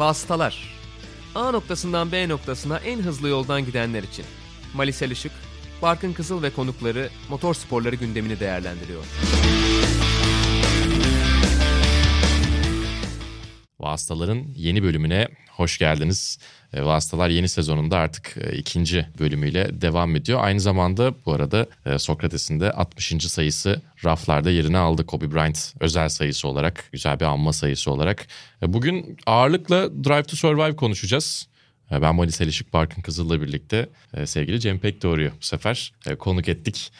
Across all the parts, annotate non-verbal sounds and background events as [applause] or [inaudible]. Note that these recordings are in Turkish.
Vasıtalar. A noktasından B noktasına en hızlı yoldan gidenler için. Malisel Işık, Barkın Kızıl ve konukları motor sporları gündemini değerlendiriyor. Vasıtaların yeni bölümüne hoş geldiniz. E, Vasıtalar yeni sezonunda artık e, ikinci bölümüyle devam ediyor. Aynı zamanda bu arada e, Sokrates'in de 60. sayısı raflarda yerini aldı. Kobe Bryant özel sayısı olarak, güzel bir anma sayısı olarak. Bugün ağırlıkla Drive to Survive konuşacağız. Ben Malis Elişik Barkın Kızıl'la birlikte sevgili Cem Pekdoğru'yu bu sefer konuk ettik.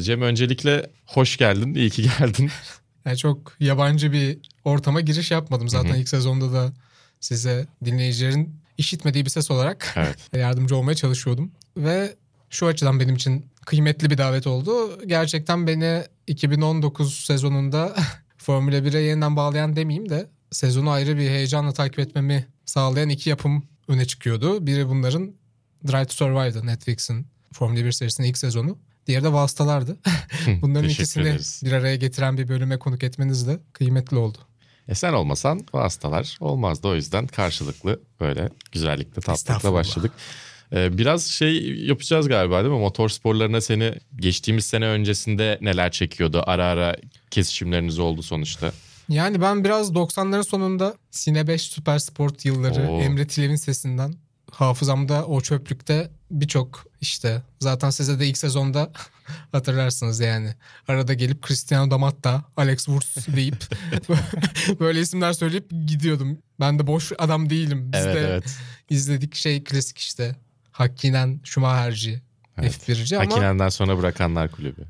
Cem öncelikle hoş geldin, iyi ki geldin. [laughs] Yani çok yabancı bir ortama giriş yapmadım. Zaten ilk sezonda da size dinleyicilerin işitmediği bir ses olarak [laughs] Evet. yardımcı olmaya çalışıyordum. Ve şu açıdan benim için kıymetli bir davet oldu. Gerçekten beni 2019 sezonunda [laughs] Formula 1'e yeniden bağlayan demeyeyim de sezonu ayrı bir heyecanla takip etmemi sağlayan iki yapım öne çıkıyordu. Biri bunların Drive to Survive'dı Netflix'in Formula 1 serisinin ilk sezonu. Diğeri de Vasıtalardı. [laughs] Bunların ikisini ederiz. bir araya getiren bir bölüme konuk etmeniz de kıymetli oldu. E sen olmasan vasıtalar olmazdı. O yüzden karşılıklı böyle güzellikle tatlılıkla başladık. Ee, biraz şey yapacağız galiba değil mi? Motor sporlarına seni geçtiğimiz sene öncesinde neler çekiyordu? Ara ara kesişimleriniz oldu sonuçta. Yani ben biraz 90'ların sonunda Sine 5 Süper Sport yılları Oo. Emre Tilev'in sesinden hafızamda o çöplükte birçok işte zaten size de ilk sezonda [laughs] hatırlarsınız yani. Arada gelip Cristiano Damatta, Alex Wurz deyip [laughs] böyle isimler söyleyip gidiyordum. Ben de boş adam değilim. Biz evet de evet. izledik şey klasik işte. Hakkinen, Schumacher'ci, Evet. F1'ci ama Hakinen'den sonra bırakanlar kulübü.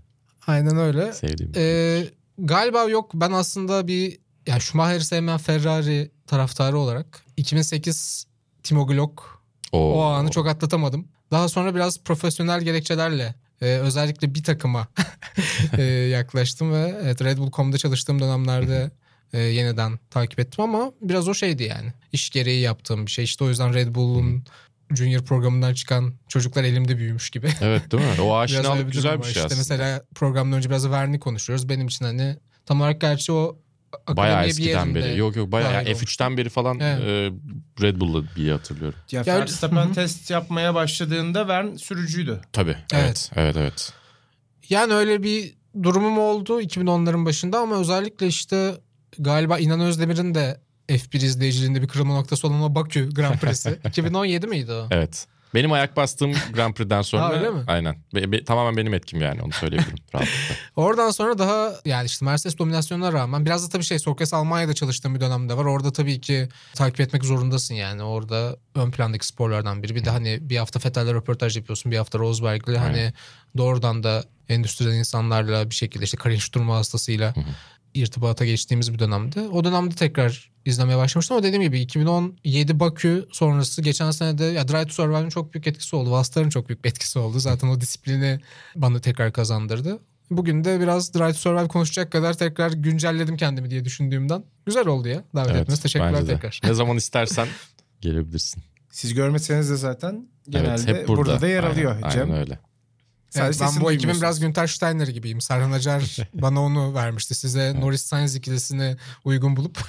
aynen öyle. Sevdiğim. Ee, galiba yok. Ben aslında bir yani Schumacher'i sevmeyen Ferrari taraftarı olarak 2008 Timo Glock Oo. o anı çok atlatamadım. Daha sonra biraz profesyonel gerekçelerle e, özellikle bir takıma [laughs] e, yaklaştım ve evet, Red Bull.com'da çalıştığım dönemlerde e, yeniden takip ettim ama biraz o şeydi yani. İş gereği yaptığım bir şey. İşte o yüzden Red Bull'un Junior programından çıkan çocuklar elimde büyümüş gibi. Evet değil mi? O aşinalık güzel bir şey İşte aslında. mesela programdan önce biraz Verni konuşuyoruz. Benim için hani tam olarak gerçi o Bayağı eskiden beri. Yok yok bayağı dahil yani F3'ten beri falan Evet. e, Red Bull'da diye hatırlıyorum. Ya Ya- Verstappen test yapmaya başladığında Vern sürücüydü. Tabii. Evet. Evet evet. Yani öyle bir durumum oldu 2010'ların başında ama özellikle işte galiba İnan Özdemir'in de F1 izleyiciliğinde bir kırılma noktası olan o Bakü Grand Prix'si. [laughs] 2017 miydi o? Evet. Benim ayak bastığım Grand Prix'den sonra Ha, öyle mi? aynen. Be- be- tamamen benim etkim yani onu söyleyebilirim [laughs] rahatlıkla. Oradan sonra daha yani işte Mercedes dominasyonuna rağmen biraz da tabii şey Sokrates Almanya'da çalıştığım bir dönemde var. Orada tabii ki takip etmek zorundasın yani. Orada ön plandaki sporlardan biri. Bir de hani bir hafta Vettel'le röportaj yapıyorsun. Bir hafta Rosberg'le hani doğrudan da endüstriden insanlarla bir şekilde işte Karin Sturm vasıtasıyla irtibata geçtiğimiz bir dönemde. O dönemde tekrar izlemeye başlamıştım ama dediğim gibi 2017 Bakü sonrası geçen sene de ya Drive to Survive'ın çok büyük etkisi oldu. Vasıtaların çok büyük bir etkisi oldu. Zaten o disiplini bana tekrar kazandırdı. Bugün de biraz Drive to Survive konuşacak kadar tekrar güncelledim kendimi diye düşündüğümden. Güzel oldu ya davet Evet, etmeniz. Teşekkürler bence de. tekrar. Ne zaman istersen [laughs] gelebilirsin. Siz görmeseniz de zaten genelde evet, hep burada. burada. da yer Aynen, alıyor Cem. Aynen öyle. Sadece Evet, ben bu ekibin biraz Günter Steiner gibiyim. Serhan Acar [laughs] bana onu vermişti. Size Norris Sainz ikilisini uygun bulup [laughs]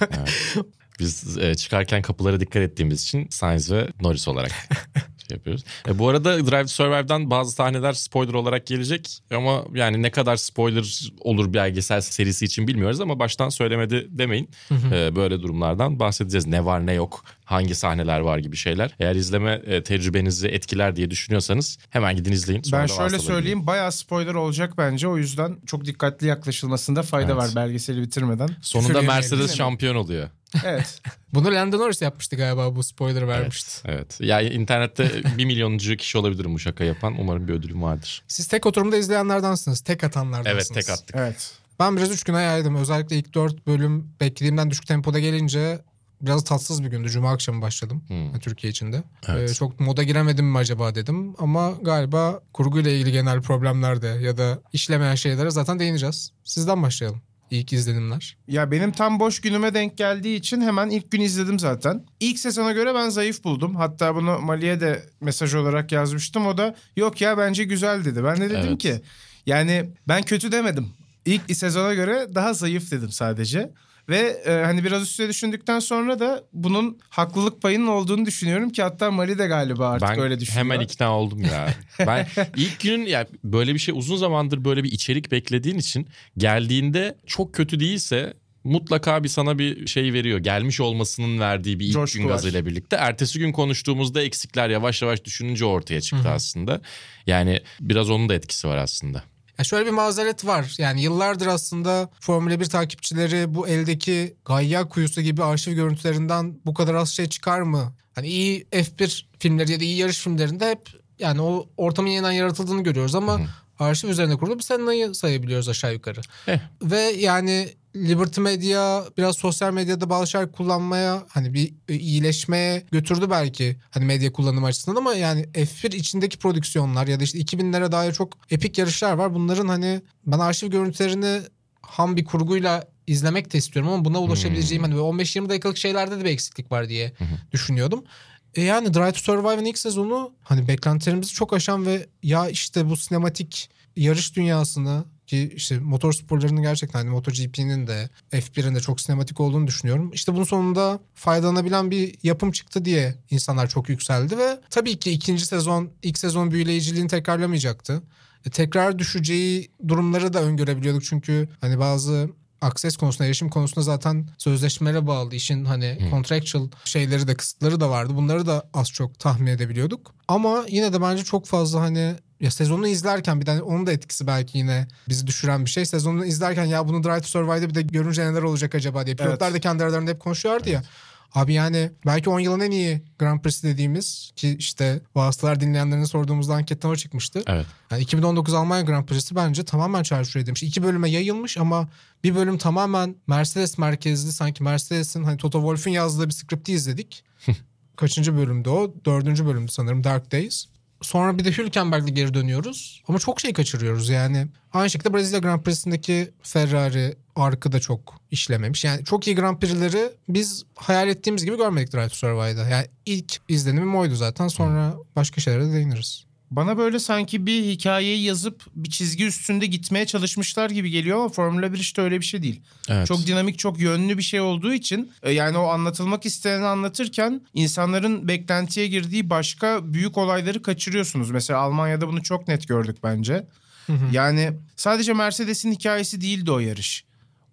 Biz e, çıkarken kapılara dikkat ettiğimiz için Sainz ve Norris olarak [laughs] şey yapıyoruz. E, bu arada Drive to Survive'dan bazı sahneler spoiler olarak gelecek ama yani ne kadar spoiler olur bir belgesel serisi için bilmiyoruz ama baştan söylemedi demeyin. E, böyle durumlardan bahsedeceğiz. Ne var ne yok, hangi sahneler var gibi şeyler. Eğer izleme e, tecrübenizi etkiler diye düşünüyorsanız hemen gidin izleyin. Sonra Ben şöyle söyleyeyim bayağı spoiler olacak bence. O yüzden çok dikkatli yaklaşılmasında fayda Evet. var belgeseli bitirmeden. Sonunda Mercedes şampiyon oluyor. Evet. [laughs] bunu Lando Norris yapmıştı galiba bu spoiler vermişti. Evet. Ya internette bir milyonuncu kişi olabilirim bu şaka yapan. Umarım bir ödülüm vardır. Siz tek oturumda izleyenlerdensiniz. Tek atanlardansınız. Evet tek attık. Evet. Ben biraz üç güne yaydım. Özellikle ilk dört bölüm beklediğimden düşük tempoda gelince biraz tatsız bir gündü. Cuma akşamı başladım Hmm. Türkiye içinde. Evet. Ee, çok moda giremedim mi acaba dedim. Ama galiba kurguyla ilgili genel problemlerde ya da işlemeyen şeylere zaten değineceğiz. Sizden başlayalım. İlk izlenimler. Ya benim tam boş günüme denk geldiği için hemen ilk gün izledim zaten. İlk sezona göre ben zayıf buldum. Hatta bunu Mali'ye de mesaj olarak yazmıştım. O da yok ya bence güzel dedi. Ben de dedim Evet. ki yani ben kötü demedim. İlk sezona göre daha zayıf dedim sadece. Ve e, hani biraz üstüne düşündükten sonra da bunun haklılık payının olduğunu düşünüyorum ki hatta Mari de galiba artık ben öyle düşünüyor. hemen ikna oldum ya. ben [laughs] ilk günün ya böyle bir şey uzun zamandır böyle bir içerik beklediğin için geldiğinde çok kötü değilse mutlaka bir sana bir şey veriyor. Gelmiş olmasının verdiği bir ilk Coşku gün gazıyla birlikte. Ertesi gün konuştuğumuzda eksikler yavaş yavaş düşününce ortaya çıktı aslında. Yani biraz onun da etkisi var aslında. Ya şöyle bir mazeret var. Yani yıllardır aslında Formula 1 takipçileri bu eldeki Gayya kuyusu gibi arşiv görüntülerinden bu kadar az şey çıkar mı? Hani iyi F1 filmleri ya da iyi yarış filmlerinde hep yani o ortamın yeniden yaratıldığını görüyoruz ama arşiv üzerine kurulu bir Senna'yı sayabiliyoruz aşağı yukarı. Eh. Ve yani Liberty Media biraz sosyal medyada bazı şeyler kullanmaya hani bir iyileşmeye götürdü belki hani medya kullanımı açısından ama yani F1 içindeki prodüksiyonlar ya da işte 2000'lere dair çok epik yarışlar var. Bunların hani ben arşiv görüntülerini ham bir kurguyla izlemek de istiyorum ama buna ulaşabileceğim hani böyle 15-20 dakikalık şeylerde de bir eksiklik var diye düşünüyordum. E yani Drive to Survive'ın ilk sezonu hani beklentilerimizi çok aşan ve ya işte bu sinematik yarış dünyasını ki işte motor sporlarının gerçekten hani MotoGP'nin de F1'in de çok sinematik olduğunu düşünüyorum. İşte bunun sonunda faydalanabilen bir yapım çıktı diye insanlar çok yükseldi ve tabii ki ikinci sezon ilk sezon büyüleyiciliğini tekrarlamayacaktı. E, tekrar düşeceği durumları da öngörebiliyorduk çünkü hani bazı akses konusunda, erişim konusunda zaten sözleşmelere bağlı işin hani contractual şeyleri de kısıtları da vardı. Bunları da az çok tahmin edebiliyorduk. Ama yine de bence çok fazla hani ya sezonu izlerken bir de onun da etkisi belki yine bizi düşüren bir şey. Sezonu izlerken ya bunu Drive to Survive'da bir de görünce neler olacak acaba diye. Pilotlar Evet. da kendi aralarında hep konuşuyorlardı ya. Abi yani belki 10 yılın en iyi Grand Prix'si dediğimiz ki işte vasıtalar dinleyenlerine sorduğumuzda anketten o çıkmıştı. Evet. Yani 2019 Almanya Grand Prix'si bence tamamen çarşıya edilmiş. İki bölüme yayılmış ama bir bölüm tamamen Mercedes merkezli. Sanki Mercedes'in hani Toto Wolff'un yazdığı bir skripti izledik. Kaçıncı bölümde o? Dördüncü bölümdü sanırım Dark Days. Sonra bir de Hülkenberg'le geri dönüyoruz. Ama çok şey kaçırıyoruz yani. Aynı şekilde Brezilya Grand Prix'sindeki Ferrari arkı da çok işlememiş. Yani çok iyi Grand Prix'leri biz hayal ettiğimiz gibi görmedik Drive to Survive'da. Yani ilk izlenimim oydu zaten. Sonra başka şeylere de değiniriz. Bana böyle sanki bir hikayeyi yazıp bir çizgi üstünde gitmeye çalışmışlar gibi geliyor ama Formula 1 işte öyle bir şey değil. Evet. Çok dinamik, çok yönlü bir şey olduğu için e, yani o anlatılmak isteneni anlatırken insanların beklentiye girdiği başka büyük olayları kaçırıyorsunuz. Mesela Almanya'da bunu çok net gördük bence. Yani sadece Mercedes'in hikayesi değildi o yarış.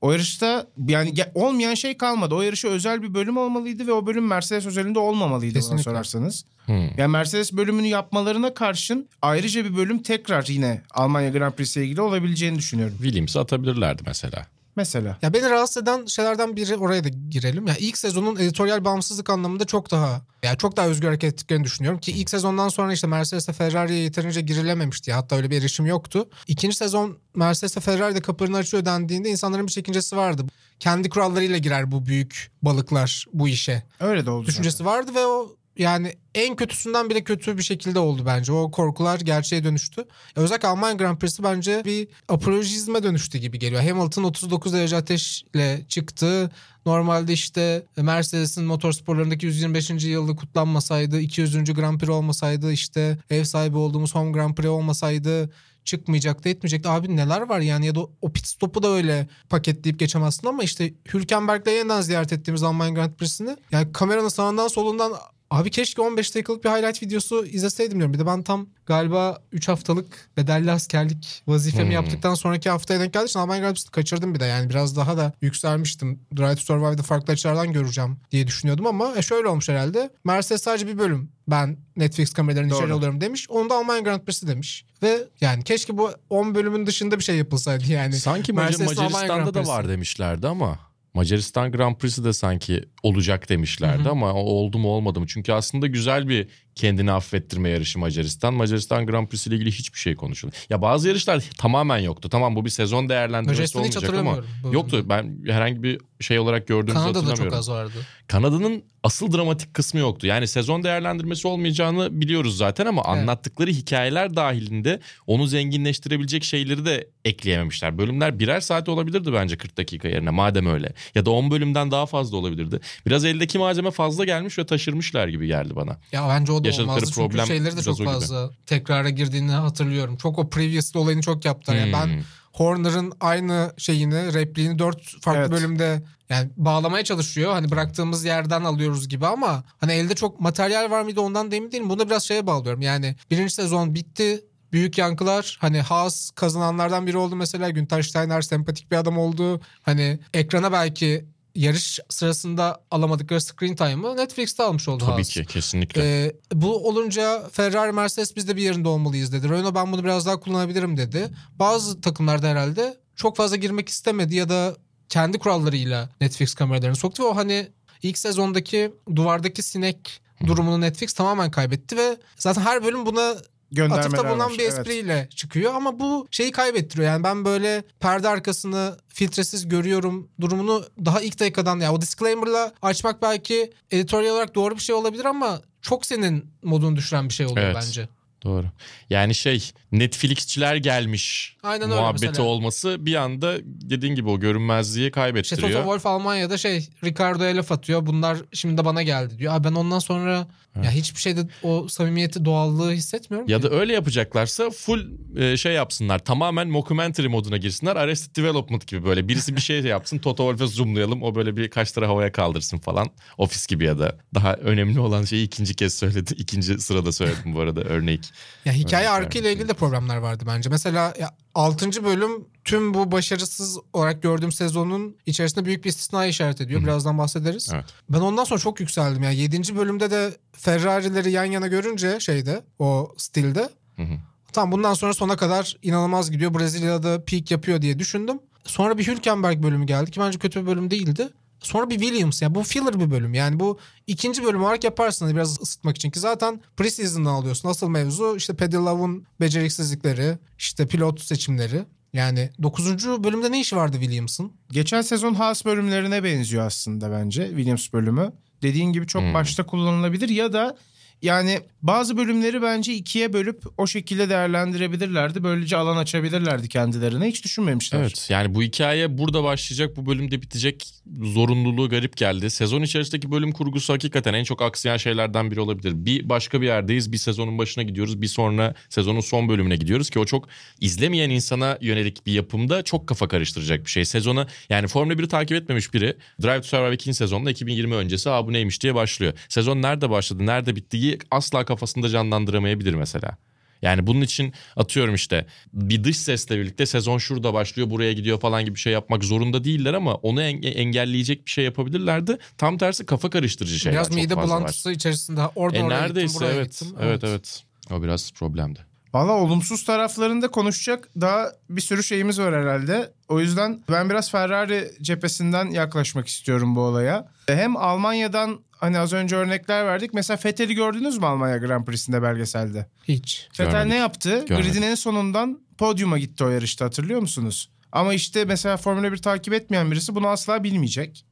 O yarışta yani olmayan şey kalmadı. O yarışa özel bir bölüm olmalıydı ve o bölüm Mercedes özelinde olmamalıydı bana Kesinlikle. sorarsanız. Hmm. Yani Mercedes bölümünü yapmalarına karşın ayrıca bir bölüm tekrar yine Almanya Grand Prix'si ilgili olabileceğini düşünüyorum. Williams'ı atabilirlerdi mesela. Mesela. Ya beni rahatsız eden şeylerden biri oraya da girelim. Ya ilk sezonun editoryal bağımsızlık anlamında çok daha ya çok daha özgür hareket ettiklerini düşünüyorum ki ilk sezondan sonra işte Mercedes'e Ferrari'ye yeterince girilememişti. ya. Hatta öyle bir erişim yoktu. İkinci sezon Mercedes'e Ferrari'de kapılarını açıyor dendiğinde insanların bir çekincesi vardı. Kendi kurallarıyla girer bu büyük balıklar bu işe. Öyle de oldu. Düşüncesi vardı ve o yani en kötüsünden bile kötü bir şekilde oldu bence. O korkular gerçeğe dönüştü. Ya Özellikle Almanya Grand Prix'si bence bir apolojizme dönüştü gibi geliyor. Hamilton 39 derece ateşle çıktı. Normalde işte Mercedes'in motorsporlarındaki 125. yılı kutlanmasaydı, 200. Grand Prix olmasaydı, işte ev sahibi olduğumuz Home Grand Prix olmasaydı çıkmayacaktı etmeyecekti. Abi neler var yani ya da o pit stopu da öyle paketleyip geçemezsin ama işte Hülkenberg'le yeniden ziyaret ettiğimiz Almanya Grand Prix'sini yani kameranın sağından solundan Abi keşke 15 dakikalık bir highlight videosu izleseydim diyorum. Bir de ben tam galiba 3 haftalık bedelli askerlik vazifemi Hmm. yaptıktan sonraki haftaya denk geldiği için Almanya Grand Prix'sini kaçırdım bir de. Yani biraz daha da yükselmiştim. Drive to Survive'da farklı açılardan göreceğim diye düşünüyordum ama e şöyle olmuş herhalde. Mercedes sadece bir bölüm ben Netflix kameralarını içeri alıyorum demiş. Onu da Almanya Grand Prix'si demiş. Ve yani keşke bu 10 bölümün dışında bir şey yapılsaydı yani. Sanki Grand Macaristan'da da var demişlerdi ama Macaristan Grand Prix'si de sanki olacak demişlerdi ama o oldu mu olmadı mı? Çünkü aslında güzel bir kendini affettirme yarışı Macaristan. Macaristan Grand Prix'si ile ilgili hiçbir şey konuşuldu. Ya bazı yarışlar tamamen yoktu. Tamam bu bir sezon değerlendirmesi hiç olmayacak ama yoktu. Ben herhangi bir şey olarak gördüğümüzü Kanada'da çok hatırlamıyorum. az vardı. Kanada'nın asıl dramatik kısmı yoktu. Yani sezon değerlendirmesi olmayacağını biliyoruz zaten ama Evet. anlattıkları hikayeler dahilinde onu zenginleştirebilecek şeyleri de ekleyememişler. Bölümler birer saat olabilirdi bence 40 dakika yerine madem öyle. Ya da 10 bölümden daha fazla olabilirdi. Biraz eldeki malzeme fazla gelmiş ve taşırmışlar gibi geldi bana. Ya bence o da Yaşadıkları olmazdı çünkü problem şeyleri de çok o gibi. fazla tekrara girdiğini hatırlıyorum. Çok o previous olayını çok yaptılar. Yani ben Hmm. Horner'ın aynı şeyini, repliğini dört farklı Evet. bölümde yani bağlamaya çalışıyor. Hani bıraktığımız yerden alıyoruz gibi ama hani elde çok materyal var mıydı ondan da emin değilim. Bunu da biraz şeye bağlıyorum. Yani birinci sezon bitti. Büyük yankılar hani Haas kazananlardan biri oldu mesela Günter Steiner sempatik bir adam oldu. Hani ekrana belki yarış sırasında alamadıkları screen time'ı Netflix'te almış oldu Tabii Haas. ki kesinlikle. Ee, bu olunca Ferrari Mercedes biz de bir yerinde olmalıyız dedi. Renault ben bunu biraz daha kullanabilirim dedi. Bazı takımlarda herhalde çok fazla girmek istemedi ya da kendi kurallarıyla Netflix kameralarını soktu ve o hani ilk sezondaki duvardaki sinek durumunu Netflix tamamen kaybetti ve zaten her bölüm buna Göndermeler atıfta bulunan var. bir Evet. espriyle çıkıyor ama bu şeyi kaybettiriyor. Yani ben böyle perde arkasını filtresiz görüyorum durumunu daha ilk dakikadan ya o disclaimer'la açmak belki editoryal olarak doğru bir şey olabilir ama çok senin modunu düşüren bir şey oluyor Evet. bence. Doğru. Yani şey Netflixçiler gelmiş Aynen öyle muhabbeti mesela. olması bir anda dediğin gibi o görünmezliği İşte kaybettiriyor. Toto Wolff Almanya'da şey Ricardo'ya laf atıyor. Bunlar şimdi de bana geldi diyor. Abi ben ondan sonra ya hiçbir şeyde o samimiyeti, doğallığı hissetmiyorum. Ya ki. da öyle yapacaklarsa full e, şey yapsınlar. Tamamen mockumentary moduna girsinler. Arrested Development gibi böyle. Birisi bir şey yapsın. Toto Wolff'e zoomlayalım. O böyle bir kaç lira havaya kaldırsın falan. Ofis gibi ya da. Daha önemli olan şeyi ikinci kez söyledi. İkinci sırada söyledim bu arada örnek. Ya hikaye Örnek arkıyla ilgili de problemler vardı bence. Mesela ya 6. bölüm tüm bu başarısız olarak gördüğüm sezonun içerisinde büyük bir istisna işaret ediyor. Birazdan bahsederiz. Evet. Ben ondan sonra çok yükseldim. Yani 7. bölümde de Ferrari'leri yan yana görünce şeyde o stilde Hı hı. Tamam bundan sonra sona kadar inanılmaz gidiyor. Brezilya'da peak yapıyor diye düşündüm. Sonra bir Hülkenberg bölümü geldi ki bence kötü bir bölüm değildi. Sonra bir Williams yani bu filler bir bölüm. Yani bu ikinci bölüm olarak yaparsın hani biraz ısıtmak için ki zaten preseason'dan alıyorsun. Asıl mevzu işte Paddy Love'un beceriksizlikleri, işte pilot seçimleri. Yani 9. bölümde ne işi vardı Williams'ın? Geçen sezon Haas bölümlerine benziyor aslında bence Williams bölümü. Dediğin gibi çok Hmm. başta kullanılabilir ya da yani bazı bölümleri bence ikiye bölüp o şekilde değerlendirebilirlerdi. Böylece alan açabilirlerdi kendilerine. Hiç düşünmemişler. Evet yani bu hikaye burada başlayacak bu bölümde bitecek zorunluluğu garip geldi. Sezon içerisindeki bölüm kurgusu hakikaten en çok aksayan şeylerden biri olabilir. Bir başka bir yerdeyiz bir sezonun başına gidiyoruz bir sonra sezonun son bölümüne gidiyoruz ki o çok izlemeyen insana yönelik bir yapımda çok kafa karıştıracak bir şey. Sezona yani Formula 1'i takip etmemiş biri Drive to Survive 2. sezonda 2020 öncesi Aa, bu neymiş diye başlıyor. Sezon nerede başladı nerede bittiği asla kafasında canlandıramayabilir mesela. Yani bunun için atıyorum işte bir dış sesle birlikte sezon şurada başlıyor buraya gidiyor falan gibi bir şey yapmak zorunda değiller ama onu enge- engelleyecek bir şey yapabilirlerdi. Tam tersi kafa karıştırıcı şeyler biraz mide var. bulantısı içerisinde oradan E oraya neredeyse gittim, buraya evet. gittim. evet evet o biraz problemdi. Valla olumsuz taraflarında konuşacak daha bir sürü şeyimiz var herhalde. O yüzden ben biraz Ferrari cephesinden yaklaşmak istiyorum bu olaya. Hem Almanya'dan hani az önce örnekler verdik. Mesela Vettel'i gördünüz mü Almanya Grand Prix'sinde belgeselde? Hiç. Vettel Görmedik. ne yaptı? Gridin en sonundan podyuma gitti o yarışta hatırlıyor musunuz? Ama işte mesela Formula 1 takip etmeyen birisi bunu asla bilmeyecek.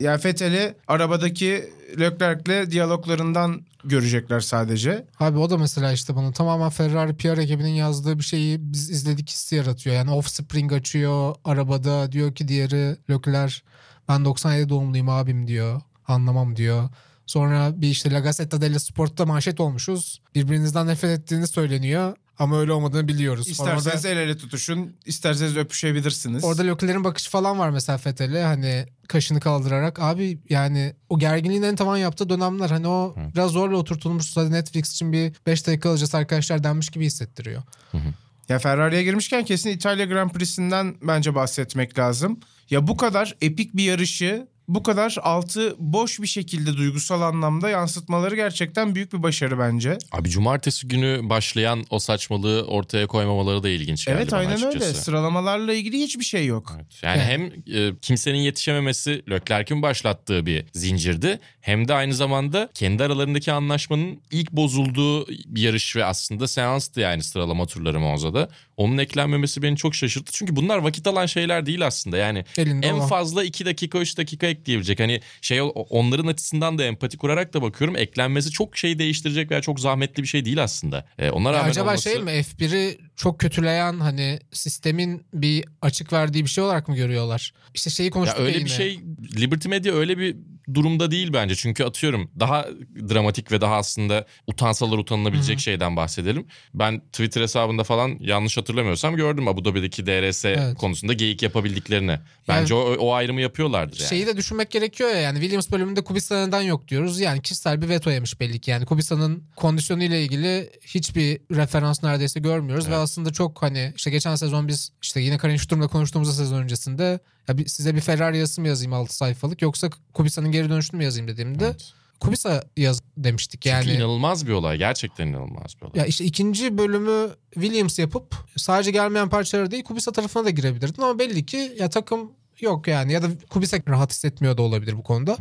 Yani Vettel'i arabadaki Leclerc'le diyaloglarından görecekler sadece. Abi o da mesela işte bana tamamen Ferrari PR ekibinin yazdığı bir şeyi biz izledik hissi yaratıyor. Yani offspring açıyor arabada diyor ki diğeri Leclerc ben 97 doğumluyum abim diyor. Anlamam diyor. Sonra bir işte La Gazzetta dello Sport'ta manşet olmuşuz. Birbirinizden nefret ettiğiniz söyleniyor. Ama öyle olmadığını biliyoruz. İsterseniz orada, el ele tutuşun, isterseniz öpüşebilirsiniz. orada Leclerc'in bakışı falan var mesela Fethel'e. Hani kaşını kaldırarak. Abi yani o gerginliğin en tavan yaptığı dönemler. Hani o biraz zorla oturtulmuş. Hadi Netflix için bir 5 dakika alacağız arkadaşlar denmiş gibi hissettiriyor. Ya Ferrari'ye girmişken kesin İtalya Grand Prix'sinden bence bahsetmek lazım. Ya bu kadar epik bir yarışı bu kadar altı boş bir şekilde duygusal anlamda yansıtmaları gerçekten büyük bir başarı bence. Abi cumartesi günü başlayan o saçmalığı ortaya koymamaları da ilginç geldi evet aynen öyle. açıkçası. Sıralamalarla ilgili hiçbir şey yok. Evet. Yani hem e, kimsenin yetişememesi Leclerc'in başlattığı bir zincirdi. Hem de aynı zamanda kendi aralarındaki anlaşmanın ilk bozulduğu bir yarış ve aslında seanstı yani sıralama turları Monza'da. Onun eklenmemesi beni çok şaşırttı. Çünkü bunlar vakit alan şeyler değil aslında. Yani Elinde en olan. fazla 2 dakika 3 dakika ekleyebilecek. Hani şey onların açısından da empati kurarak da bakıyorum. Eklenmesi çok şey değiştirecek veya çok zahmetli bir şey değil aslında. E, ona Ya rağmen acaba olması... şey mi F1'i çok kötüleyen hani sistemin bir açık verdiği bir şey olarak mı görüyorlar? İşte şeyi Ya konuştuk öyle yine. bir şey Liberty Media öyle bir durumda değil bence. Çünkü atıyorum daha dramatik ve daha aslında utansalar utanılabilecek Hı hı. şeyden bahsedelim. Ben Twitter hesabında falan yanlış hatırlamıyorsam gördüm Abu Dhabi'deki DRS Evet. konusunda geyik yapabildiklerini. Bence o, o ayrımı yapıyorlardır yani. Şeyi de düşünmek gerekiyor ya yani Williams bölümünde Kubica neden yok diyoruz. Yani kişisel bir veto yemiş belli ki. Yani Kubica'nın kondisyonuyla ilgili hiçbir referans neredeyse görmüyoruz. Ve Evet. aslında çok hani işte geçen sezon biz işte yine Karin Sturm'la konuştuğumuz sezon öncesinde ya bir- size bir Ferrari yazısı mı yazayım 6 sayfalık yoksa Kubica'nın geri dönüşünü mü yazayım dediğimde Evet. Kubica yaz demiştik. Çünkü Yani inanılmaz bir olay. Gerçekten inanılmaz bir olay. ya işte ikinci bölümü Williams yapıp sadece gelmeyen parçaları değil Kubica tarafına da girebilirdin ama belli ki ya takım yok yani ya da Kubica rahat hissetmiyor da olabilir bu konuda.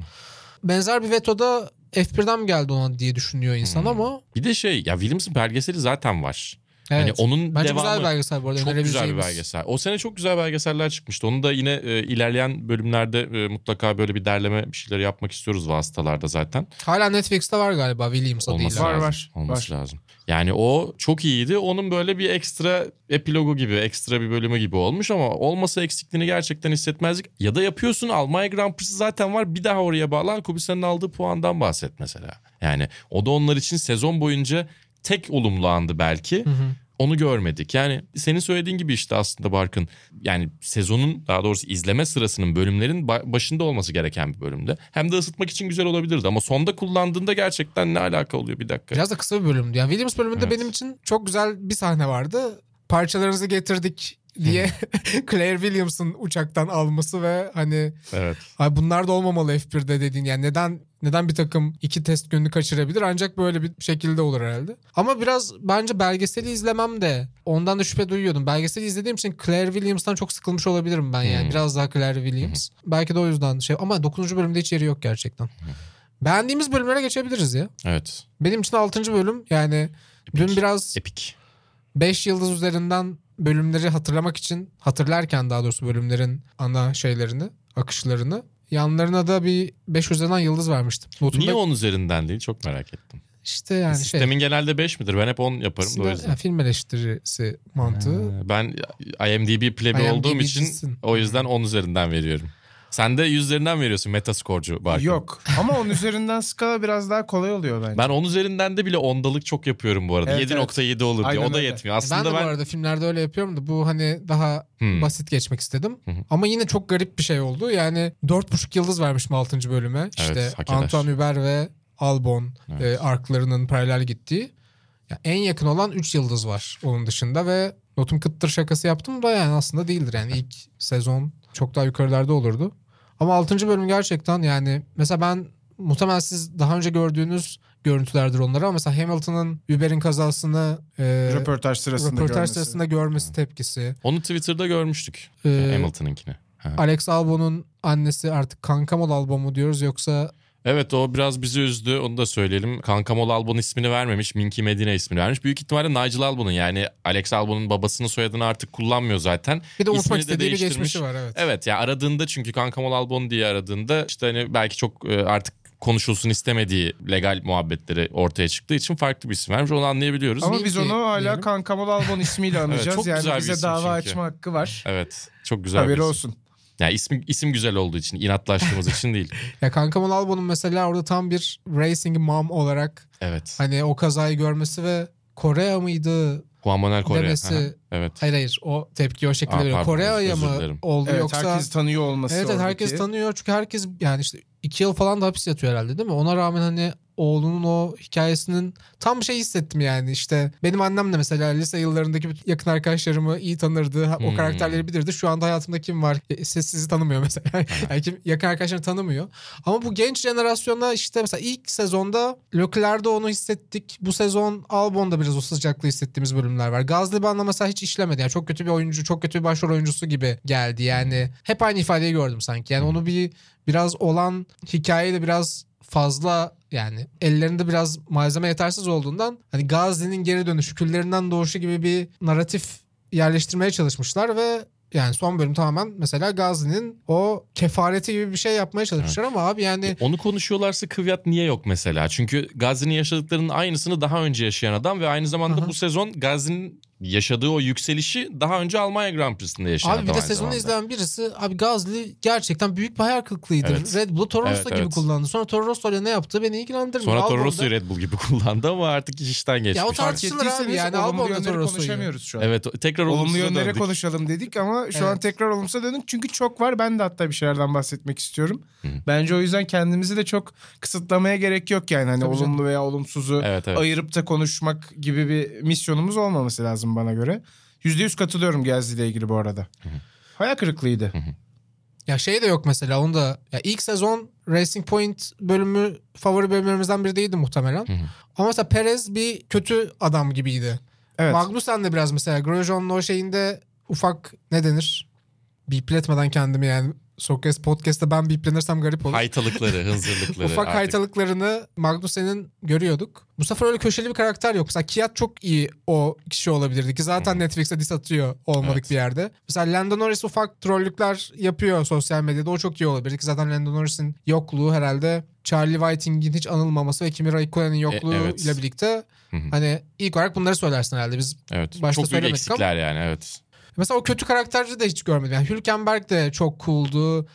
Benzer bir vetoda F1'den mi geldi ona diye düşünüyor insan Hmm. ama Bir de şey ya Williams'ın belgeseli zaten var. Evet. Hani onun Bence devamı güzel bir belgesel bu arada. çok güzel bir belgesel. O sene çok güzel belgeseller çıkmıştı. Onu da yine e, ilerleyen bölümlerde e, mutlaka böyle bir derleme bir şeyler yapmak istiyoruz vasıtalarda zaten. Hala Netflix'te var galiba Williams Olması adıyla. Var, lazım. var, Olması var. lazım. Yani o çok iyiydi. Onun böyle bir ekstra epilogu gibi, ekstra bir bölümü gibi olmuş ama olmasa eksikliğini gerçekten hissetmezdik. Ya da yapıyorsun Almanya Grand Prix'si zaten var. Bir daha oraya bağlan Kubica'nın aldığı puandan bahset mesela. Yani o da onlar için sezon boyunca tek olumlu andı belki. Hı hı. Onu görmedik. Yani senin söylediğin gibi işte aslında Barkın yani sezonun daha doğrusu izleme sırasının bölümlerin ba- başında olması gereken bir bölümde. Hem de ısıtmak için güzel olabilirdi ama sonda kullandığında gerçekten ne alaka oluyor bir dakika. Biraz da kısa bir bölümdü. Yani Williams bölümünde Evet. benim için çok güzel bir sahne vardı. Parçalarınızı getirdik diye [laughs] Claire Williams'ın uçaktan alması ve hani Evet. Ay bunlar da olmamalı F1'de dediğin yani neden neden bir takım iki test gününü kaçırabilir ancak böyle bir şekilde olur herhalde. Ama biraz bence belgeseli izlemem de ondan da şüphe duyuyordum. Belgeseli izlediğim için Claire Williams'tan çok sıkılmış olabilirim ben yani. Hmm. Biraz daha Claire Williams. Belki de o yüzden şey ama 9. bölümde hiç yeri yok gerçekten. Beğendiğimiz bölümlere geçebiliriz ya. Evet. Benim için 6. bölüm yani dün biraz Epik. 5 yıldız üzerinden bölümleri hatırlamak için hatırlarken daha doğrusu bölümlerin ana şeylerini, akışlarını yanlarına da bir 5 üzerinden yıldız vermiştim. Notumda Niye 10 üzerinden değil çok merak ettim. işte yani şey. Sistemin genelde 5 midir? Ben hep 10 yaparım da o yüzden. yani film eleştirisi mantığı. Ee, Ben IMDb plebi IMDb olduğum için o yüzden 10 üzerinden veriyorum. Sen de 100 üzerinden veriyorsun metaskorcu Barkın. Yok. Ama onun üzerinden skala biraz daha kolay oluyor bence. Ben 10 üzerinden de bile ondalık çok yapıyorum bu arada. Evet, 7.7 olur diye. Aynen O da öyle. yetmiyor. ben de Aslında bu ben, arada filmlerde öyle yapıyorum da bu hani daha Hmm. basit geçmek istedim. Hı. Ama yine çok garip bir şey oldu. Yani 4.5 yıldız vermişim 6. bölüme. İşte eder. Antoine Hubert ve Albon Evet. e, arklarının paralel gittiği. Ya en yakın olan 3 yıldız var onun dışında ve notum kıttır şakası yaptım da yani aslında değildir. Yani ilk sezon çok daha yukarılarda olurdu. Ama 6. bölüm gerçekten yani mesela ben muhtemelen siz daha önce gördüğünüz görüntülerdir onları ama mesela Hamilton'ın Uber'in kazasını e, röportaj sırasında röportaj görmesi. sırasında görmesi tepkisi. onu Twitter'da görmüştük. E, Hamilton'ınkini. Ha. Alex Albon'un annesi artık Kankamol Albon mu diyoruz yoksa Evet o biraz bizi üzdü. Onu da söyleyelim. Kankamol Albon ismini vermemiş. Minky Medine ismini vermiş. Büyük ihtimalle Nigel Albon'un yani Alex Albon'un babasının soyadını artık kullanmıyor zaten. bir de unutmak istediği bir geçmişi var evet. Evet ya aradığında çünkü Kankamol Albon diye aradığında işte hani belki çok e, artık konuşulsun istemediği legal muhabbetleri ortaya çıktığı için farklı bir isim vermiş. Onu anlayabiliyoruz. Ama Minky biz onu hala diyelim. Kankamol Albon ismiyle [laughs] anacağız. çok yani güzel bir bize isim dava çünkü. açma hakkı var. Evet. Çok güzel bir Haberi isim. olsun. Yani isim, isim güzel olduğu için, inatlaştığımız [laughs] için değil. Ya Kankamol Albon'un mesela orada tam bir racing mom olarak Evet. hani o kazayı görmesi ve Kore mıydı Juan Manuel Correa. demesi. Aha, Evet. Hayır hayır o tepki o şekilde Aa, veriyor. Kore'ye mı oldu Evet yoksa herkes tanıyor olması Evet evet oradaki. herkes tanıyor çünkü herkes yani işte iki yıl falan da hapis yatıyor herhalde değil mi? Ona rağmen hani oğlunun o hikayesinin tam şey hissettim yani. İşte benim annem de mesela lise yıllarındaki yakın arkadaşlarımı iyi tanırdı. Ha- o Hmm. karakterleri bilirdi. Şu anda hayatımda kim var? E, siz sizi tanımıyor mesela. [laughs] Yani kim, yakın arkadaşlarını tanımıyor. Ama bu genç jenerasyona işte mesela ilk sezonda Leclerc'de onu hissettik. Bu sezon Albon'da biraz o sıcaklığı hissettiğimiz bölümler var. Gazli bana mesela hiç işlemedi. Yani çok kötü bir oyuncu çok kötü bir başrol oyuncusu gibi geldi. Yani hep aynı ifadeyi gördüm sanki. Yani onu bir biraz olan hikayeyle biraz fazla yani ellerinde biraz malzeme yetersiz olduğundan hani Gazi'nin geri dönüşü küllerinden doğuşu gibi bir narratif yerleştirmeye çalışmışlar ve yani son bölüm tamamen mesela Gazi'nin o kefareti gibi bir şey yapmaya çalışmışlar ama abi yani Onu konuşuyorlarsa Kvyat niye yok mesela? Çünkü Gazi'nin yaşadıklarının aynısını daha önce yaşayan adam ve aynı zamanda Aha. bu sezon Gazi'nin yaşadığı o yükselişi daha önce Almanya Grand Prix'sinde yaşadı. Abi bir de sezonu izleyen birisi abi Gazli gerçekten büyük bir hayal kırıklığıydı. Evet. Red Bull'u Toro Rosso Evet, gibi evet. kullandı. Sonra Toro Rosso ile ne yaptı beni ilgilendirmiyor. Sonra Toro Rosso'yu Red Bull gibi [laughs] kullandı ama artık iş işten geçmiş. Ya o tartışılır abi yani olumlu Albon'da yönleri Toro konuşamıyoruz şu an. Evet tekrar Olumlu yönlere döndük. konuşalım dedik ama şu an Evet. tekrar olumsuza döndük. Çünkü çok var. Ben de hatta bir şeylerden bahsetmek istiyorum. Hı. Bence o yüzden kendimizi de çok kısıtlamaya gerek yok yani. Hani Tabii canım. olumlu veya olumsuzu Evet evet. ayırıp da konuşmak gibi bir misyonumuz olmaması lazım bana göre. Yüzde yüz katılıyorum Gezdi ile ilgili bu arada. Hayal kırıklığıydı. Ya şey de yok mesela onu da ya ilk sezon Racing Point bölümü favori bölümlerimizden biri değildi muhtemelen. Hı hı. Ama mesela Perez bir kötü adam gibiydi. Evet. Magnussen de biraz mesela Grosjean'ın o şeyinde ufak ne denir? Bipletmeden kendimi yani Sokrates podcast'ta ben biplenirsem garip olur. Haytalıkları, hınzırlıkları. Ufak artık. haytalıklarını Magnussen'in görüyorduk. Bu sefer öyle köşeli bir karakter yok. Mesela Kiat çok iyi o kişi olabilirdi ki zaten Netflix'e diss atıyor olmadık Evet. bir yerde. Mesela Lando Norris ufak trollükler yapıyor sosyal medyada. O çok iyi olabilirdi ki zaten Lando Norris'in yokluğu herhalde Charlie Whiting'in hiç anılmaması ve Kimi Raikkonen'in yokluğu E, evet. ile birlikte hani ilk olarak bunları söylersin herhalde. Biz Evet. başta Çok büyük söylemedik eksikler yani evet. Mesela o kötü karakteri de hiç görmedim. Yani Hülkenberg de çok cool'du.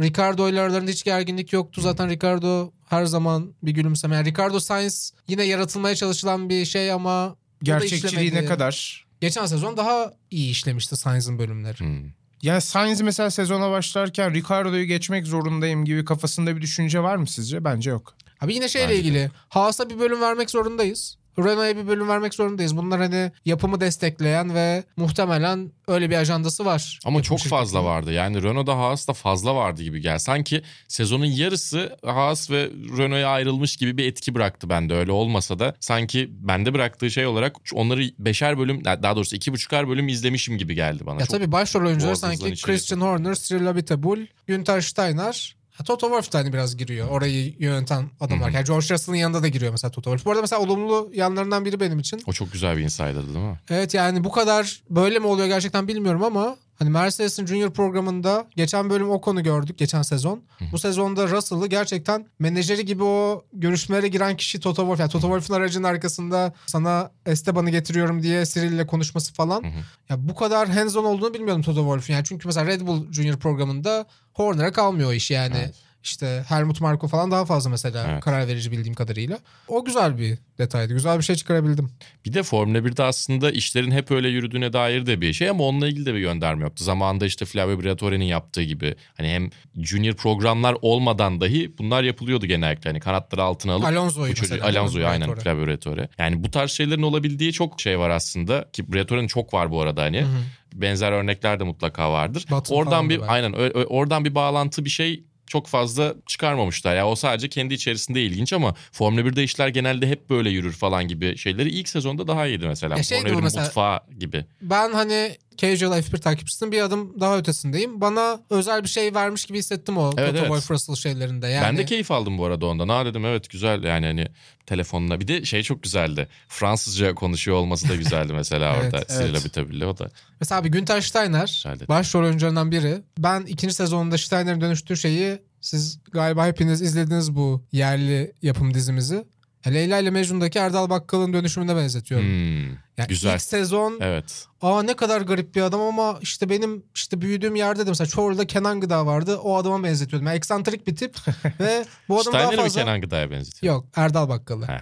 Ricardo ile aralarında hiç gerginlik yoktu. Zaten Ricardo her zaman bir gülümseme. Yani Ricardo Sainz yine yaratılmaya çalışılan bir şey ama Gerçekçiliği ne kadar? Geçen sezon daha iyi işlemişti Sainz'ın bölümleri. Hmm. Yani Sainz mesela sezona başlarken Ricardo'yu geçmek zorundayım gibi kafasında bir düşünce var mı sizce? Bence yok. Abi yine şeyle Bence ilgili. Haas'a bir bölüm vermek zorundayız. Renault'a bir bölüm vermek zorundayız. Bunlar hani yapımı destekleyen ve muhtemelen öyle bir ajandası var. Ama çok fazla şirketinin. vardı. Yani Renault'da Haas'ta fazla vardı gibi gel. Sanki sezonun yarısı Haas ve Renault'a ayrılmış gibi bir etki bıraktı bende. Öyle olmasa da sanki bende bıraktığı şey olarak onları beşer bölüm daha doğrusu iki buçukar bölüm izlemişim gibi geldi bana. Ya Çok- tabii başrol oyuncular boğazınızdan sanki Christian Horner, Cyril Abiteboul, Günther Steiner, Toto Wolff da hani biraz giriyor. Orayı yöneten adamlar. Hı hı. Yani George Russell'ın yanında da giriyor mesela Toto Wolff. Bu arada mesela olumlu yanlarından biri benim için. O çok güzel bir insider'dı değil mi? Evet yani bu kadar böyle mi oluyor gerçekten bilmiyorum ama hani Mercedes'in Junior programında geçen bölüm o konu gördük geçen sezon. Bu sezonda Russell'ı gerçekten menajeri gibi o görüşmelere giren kişi Toto Wolff. Yani Toto Wolff'un aracının arkasında sana Esteban'ı getiriyorum diye Cyril'le konuşması falan. Hı hı. Ya bu kadar hands-on olduğunu bilmiyordum Toto Wolff'un. Yani çünkü mesela Red Bull Junior programında Horner'a kalmıyor o iş yani. Evet. İşte Helmut Marko falan daha fazla mesela Evet. karar verici bildiğim kadarıyla. O güzel bir detaydı. Güzel bir şey çıkarabildim. Bir de Formula 1'de aslında işlerin hep öyle yürüdüğüne dair de bir şey ama onunla ilgili de bir gönderme yoktu. Zamanında işte Flavio Briatore'nin yaptığı gibi hani hem junior programlar olmadan dahi bunlar yapılıyordu genellikle. Hani kanatları altına alıp Alonso'yu mesela, Alonso'yu aynen. Flavio Briatore. Yani bu tarz şeylerin olabildiği çok şey var aslında ki Briatore'nin çok var bu arada hani. Hı hı. Benzer örnekler de mutlaka vardır. Falan oradan da bir belki. aynen oradan bir bağlantı bir şey çok fazla çıkarmamışlar. Ya o sadece kendi içerisinde ilginç ama Formula 1'de işler genelde hep böyle yürür falan gibi şeyleri ilk sezonda daha iyiydi mesela. Ya şey Formula gibi 1'in mesela- mutfağı gibi. Ben hani casual F1 takipçisinin bir adım daha ötesindeyim. Bana özel bir şey vermiş gibi hissettim o Evet, Toto evet. Wolff Russell şeylerinde. Yani Ben de keyif aldım bu arada ondan. Ha dedim evet güzel yani hani telefonla. Bir de şey çok güzeldi. Fransızca konuşuyor olması da güzeldi mesela [laughs] Evet, orada. evet. Cyril Abiteboul'le o da. Mesela bir Günther Steiner başrol oyuncularından biri. Ben ikinci sezonunda Steiner'in dönüştüğü şeyi siz galiba hepiniz izlediniz bu yerli yapım dizimizi. Leyla ile Mecnun'daki Erdal Bakkal'ın dönüşümüne benzetiyorum. Hmm, Yani güzel. ilk sezon Evet. aa ne kadar garip bir adam ama işte benim işte büyüdüğüm yerde de mesela Çorlu'da Kenan Gıda vardı. O adama benzetiyordum. Yani eksantrik bir tip [laughs] ve bu adam daha fazla... Kenan Gıda'ya benzetiyor? Yok Erdal Bakkal'ı. [laughs]